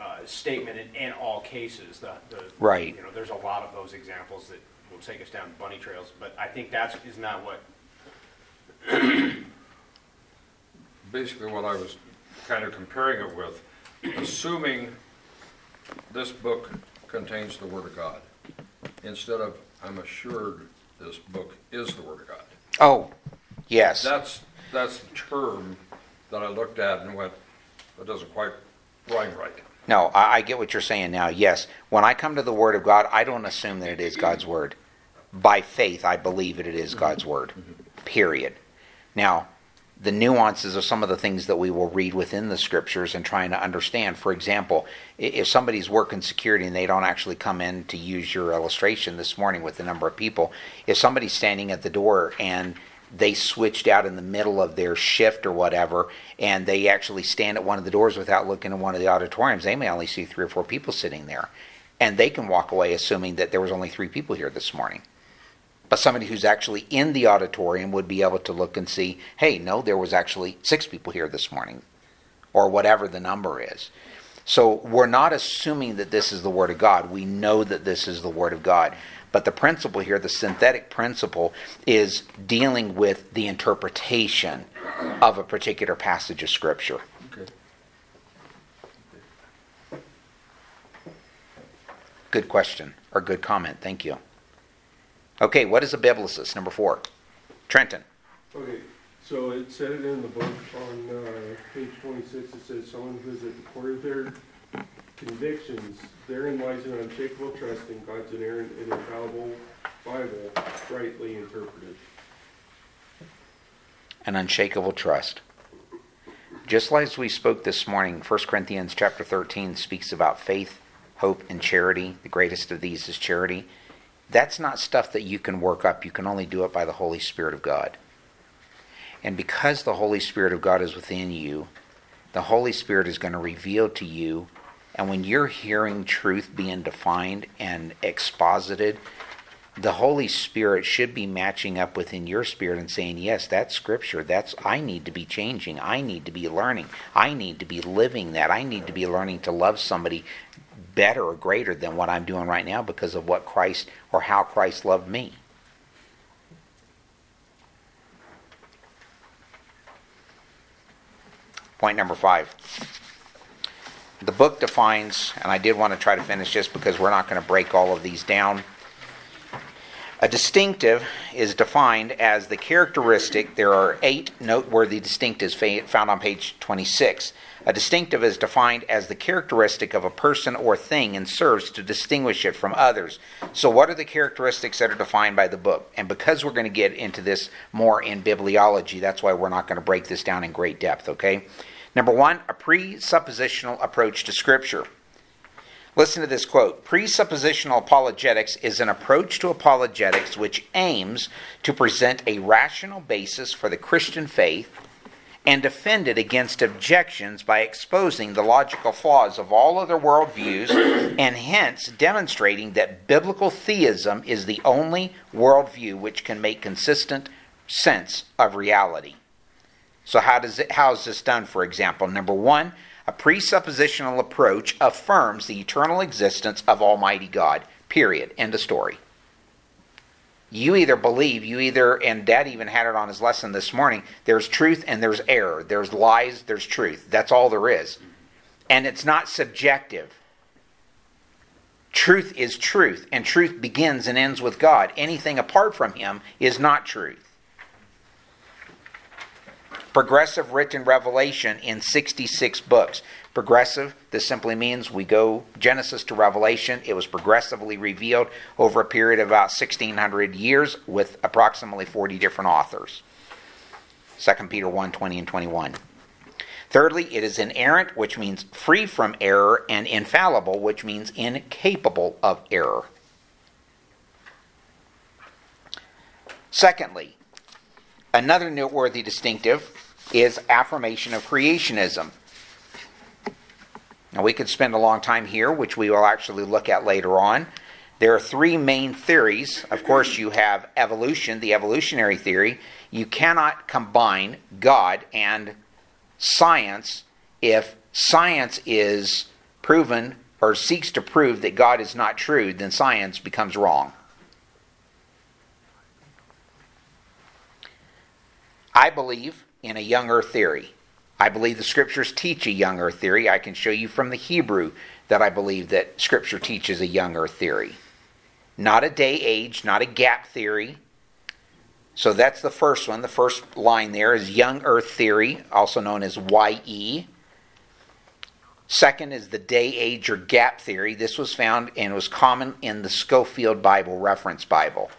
uh, statement in, in all cases. The, the. Right. You know, there's a lot of those examples that will take us down bunny trails, but I think that's, is not what, Basically, what I was kind of comparing it with, assuming this book contains the Word of God, instead of, I'm assured this book is the Word of God. Oh, yes. That's, that's the term that I looked at and went, that doesn't quite rhyme right. No, I, I get what you're saying now. Yes. When I come to the Word of God, I don't assume that it is God's Word. By faith, I believe that it is God's mm-hmm. Word. Mm-hmm. Period. Now, the nuances of some of the things that we will read within the scriptures and trying to understand. For example, if somebody's working security and they don't actually come in to use your illustration this morning with the number of people, if somebody's standing at the door and they switched out in the middle of their shift or whatever, and they actually stand at one of the doors without looking in one of the auditoriums, they may only see three or four people sitting there. And they can walk away assuming that there was only three people here this morning. But somebody who's actually in the auditorium would be able to look and see, hey, no, there was actually six people here this morning, or whatever the number is. So we're not assuming that this is the Word of God. We know that this is the Word of God. But the principle here, the synthetic principle, is dealing with the interpretation of a particular passage of Scripture. Okay. Good question, or good comment. Thank you. Okay, what is a biblicist? Number four. Trenton. Okay, so it said it in the book on, uh, page twenty-six, it says someone who is at the core of their convictions, therein lies an unshakable trust in God's inerrant and infallible Bible, rightly interpreted. an unshakable trust. Just like as we spoke this morning, 1 Corinthians chapter 13 speaks about faith, hope, and charity. The greatest of these is charity. That's not stuff that you can work up. You can only do it by the Holy Spirit of God. And because the Holy Spirit of God is within you, the Holy Spirit is going to reveal to you. And when you're hearing truth being defined and exposited, the Holy Spirit should be matching up within your spirit and saying, Yes, that's scripture. That's I need to be changing. I need to be learning. I need to be living that. I need to be learning to love somebody better or greater than what I'm doing right now because of what Christ or how Christ loved me. Point number five. The book defines, and I did want to try to finish this because we're not going to break all of these down. A distinctive is defined as the characteristic. There are eight noteworthy distinctives found on page 26. A distinctive is defined as the characteristic of a person or thing and serves to distinguish it from others. So, what are the characteristics that are defined by the book? And because we're going to get into this more in bibliology, that's why we're not going to break this down in great depth, okay? Number one, a presuppositional approach to Scripture. Listen to this quote Presuppositional apologetics is an approach to apologetics which aims to present a rational basis for the Christian faith and defend it against objections by exposing the logical flaws of all other worldviews and hence demonstrating that biblical theism is the only worldview which can make consistent sense of reality. So how does it how is this done for example? Number 1, a presuppositional approach affirms the eternal existence of Almighty God. Period. End of story. You either believe, you either, and Dad even had it on his lesson this morning, there's truth and there's error. There's lies, there's truth. That's all there is. And it's not subjective. Truth is truth, and truth begins and ends with God. Anything apart from Him is not truth progressive written revelation in 66 books. Progressive, this simply means we go Genesis to Revelation. It was progressively revealed over a period of about 1600 years with approximately 40 different authors. 2 Peter 1 20 and 21. Thirdly, it is inerrant, which means free from error, and infallible, which means incapable of error. Secondly, another noteworthy distinctive is affirmation of creationism. Now, we could spend a long time here, which we will actually look at later on. There are three main theories. Of course, you have evolution, the evolutionary theory. You cannot combine God and science if science is proven or seeks to prove that God is not true, then science becomes wrong. I believe in a young earth theory. I believe the scriptures teach a young earth theory. I can show you from the Hebrew that I believe that Scripture teaches a young earth theory. Not a day age, not a gap theory. So that's the first one. The first line there is young earth theory, also known as YE. Second is the day age or gap theory. This was found and was common in the Scofield Bible, reference Bible.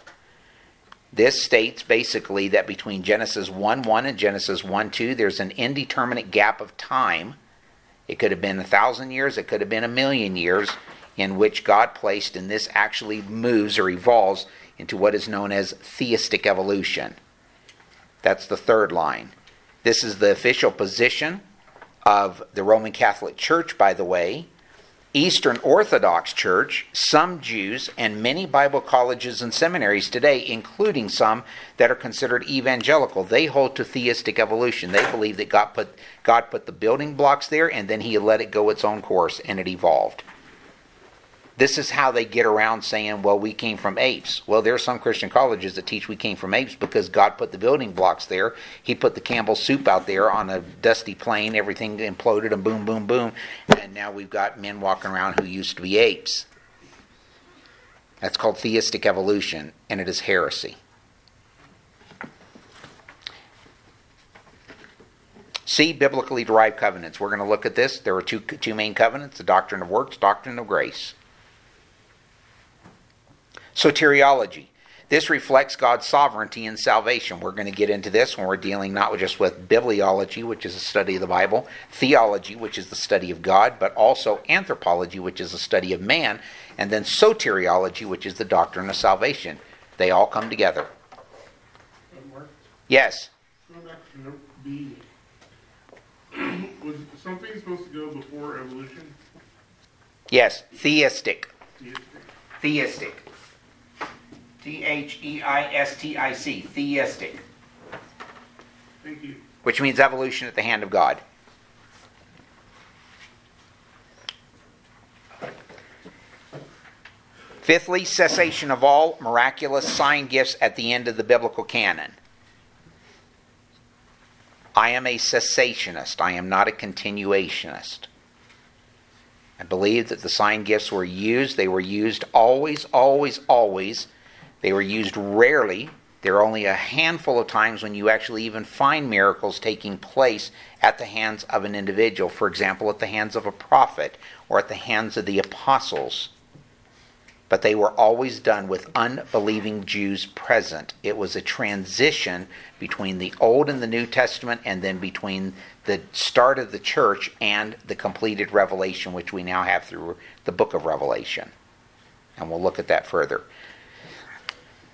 This states basically that between Genesis 1 1 and Genesis 1 2, there's an indeterminate gap of time. It could have been a thousand years, it could have been a million years, in which God placed, and this actually moves or evolves into what is known as theistic evolution. That's the third line. This is the official position of the Roman Catholic Church, by the way, Eastern Orthodox Church, some Jews, and many Bible colleges and seminaries today, including some that are considered evangelical, they hold to theistic evolution. They believe that God put, God put the building blocks there and then He let it go its own course and it evolved. This is how they get around saying, well, we came from apes. Well, there are some Christian colleges that teach we came from apes because God put the building blocks there. He put the Campbell soup out there on a dusty plain. Everything imploded and boom, boom, boom. And now we've got men walking around who used to be apes. That's called theistic evolution, and it is heresy. See biblically derived covenants. We're going to look at this. There are two, two main covenants the doctrine of works, doctrine of grace. Soteriology. This reflects God's sovereignty in salvation. We're going to get into this when we're dealing not just with bibliology, which is a study of the Bible, theology, which is the study of God, but also anthropology, which is the study of man, and then soteriology, which is the doctrine of salvation. They all come together. Yes. going back to note B, was something supposed to go before evolution? Yes. Theistic. Theistic. Theistic. T H E I S T I C. Theistic. Thank you. Which means evolution at the hand of God. Fifthly, cessation of all miraculous sign gifts at the end of the biblical canon. I am a cessationist. I am not a continuationist. I believe that the sign gifts were used. They were used always, always, always. They were used rarely. There are only a handful of times when you actually even find miracles taking place at the hands of an individual. For example, at the hands of a prophet or at the hands of the apostles but they were always done with unbelieving Jews present. It was a transition between the Old and the New Testament, and then between the start of the church and the completed revelation, which we now have through the book of Revelation. And we'll look at that further.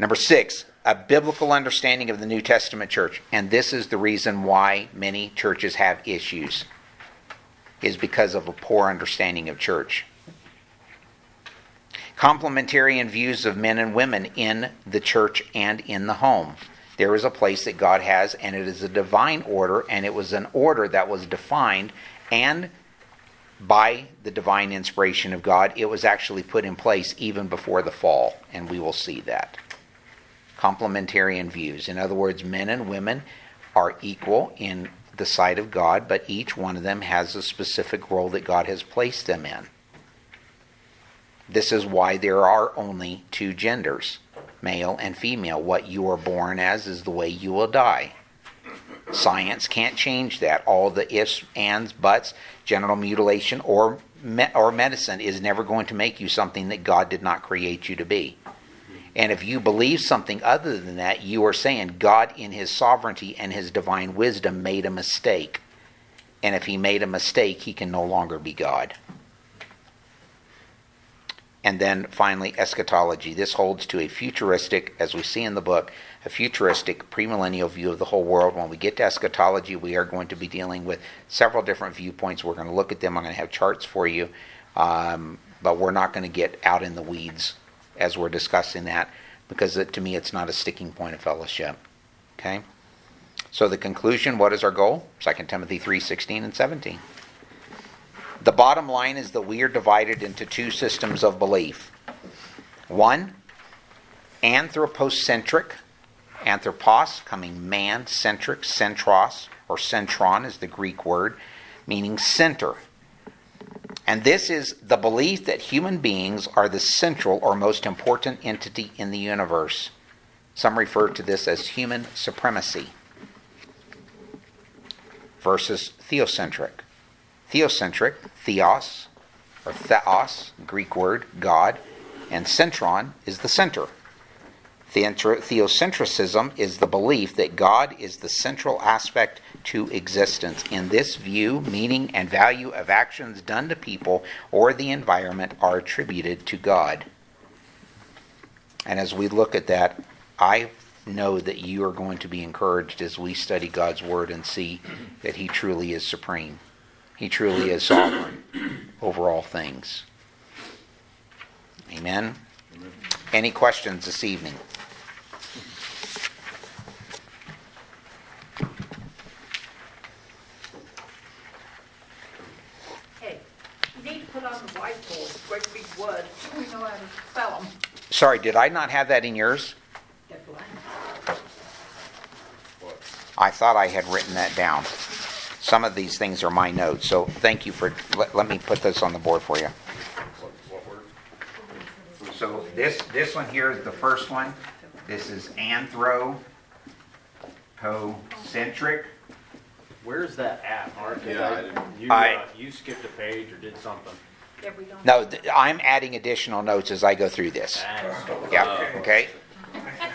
Number six, a biblical understanding of the New Testament church. And this is the reason why many churches have issues, is because of a poor understanding of church complementarian views of men and women in the church and in the home. There is a place that God has, and it is a divine order, and it was an order that was defined and by the divine inspiration of God, it was actually put in place even before the fall, and we will see that. Complementarian views. In other words, men and women are equal in the sight of God, but each one of them has a specific role that God has placed them in. This is why there are only two genders, male and female. What you are born as is the way you will die. Science can't change that. All the ifs, ands, buts, genital mutilation, or me- or medicine is never going to make you something that God did not create you to be. And if you believe something other than that, you are saying God, in His sovereignty and His divine wisdom, made a mistake. And if He made a mistake, He can no longer be God. And then finally, eschatology. This holds to a futuristic, as we see in the book, a futuristic premillennial view of the whole world. When we get to eschatology, we are going to be dealing with several different viewpoints. We're going to look at them. I'm going to have charts for you, um, but we're not going to get out in the weeds as we're discussing that because it, to me, it's not a sticking point of fellowship. Okay. So the conclusion: What is our goal? 2 Timothy three sixteen and seventeen. The bottom line is that we are divided into two systems of belief. One, anthropocentric, anthropos coming man centric, centros or centron is the Greek word, meaning center. And this is the belief that human beings are the central or most important entity in the universe. Some refer to this as human supremacy versus theocentric. Theocentric, theos, or theos, Greek word, God, and centron is the center. Theocentrism is the belief that God is the central aspect to existence. In this view, meaning and value of actions done to people or the environment are attributed to God. And as we look at that, I know that you are going to be encouraged as we study God's Word and see that He truly is supreme. He truly is sovereign over all things. Amen. Any questions this evening? Hey, you need to put on the whiteboard, great big words, so we know how to spell them. Sorry, did I not have that in yours? I thought I had written that down. Some of these things are my notes, so thank you for, let, let me put this on the board for you. So this, this one here is the first one. This is anthropocentric. Where's that at, Mark? 'Cause Yeah, I I- didn't- You, I- uh, you skipped a page or did something. Yeah, we don't. No, th- I'm adding additional notes as I go through this. Yeah, okay?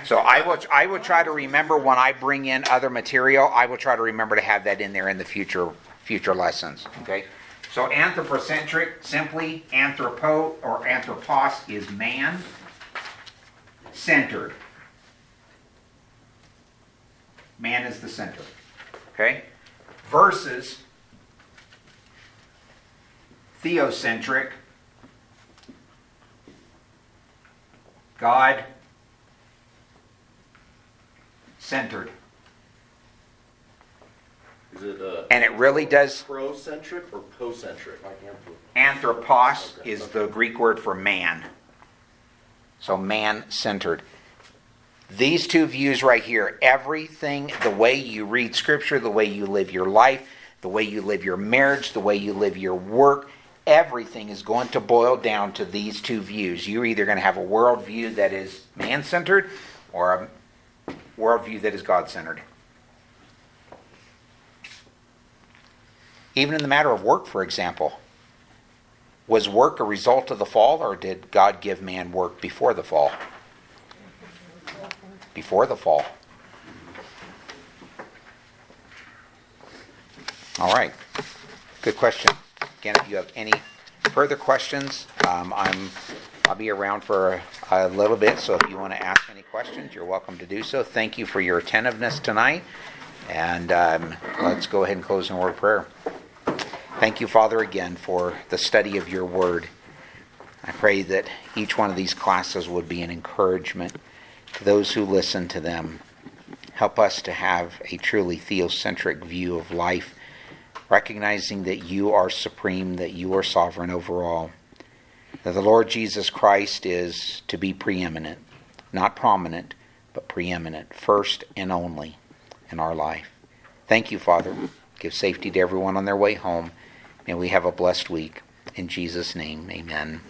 So I will, I will try to remember when I bring in other material, I will try to remember to have that in there in the future, future lessons, okay? So anthropocentric, simply anthropo or anthropos is man centered. Man is the center, okay? Versus theocentric, God centered. Is it uh, And it really does, procentric or pocentric? anthropos is the Greek word for man. So man centered. These two views right here, everything, the way you read scripture, the way you live your life, the way you live your marriage, the way you live your work, everything is going to boil down to these two views. You're either going to have a worldview that is man centered or a worldview that is God centered. Even in the matter of work, for example, was work a result of the fall or did God give man work before the fall? Before the fall. All right. Good question. Again, if you have any further questions, um, I'm I'll be around for a, little bit. So if you want to ask any questions, you're welcome to do so. Thank you for your attentiveness tonight, and um, let's go ahead and close in word of prayer. Thank you, Father, again for the study of your word. I pray that each one of these classes would be an encouragement to those who listen to them. Help us to have a truly theocentric view of life, recognizing that you are supreme, that you are sovereign over all, that the Lord Jesus Christ is to be preeminent, not prominent, but preeminent, first and only in our life. Thank you, Father. Give safety to everyone on their way home. May we have a blessed week. In Jesus' name, amen.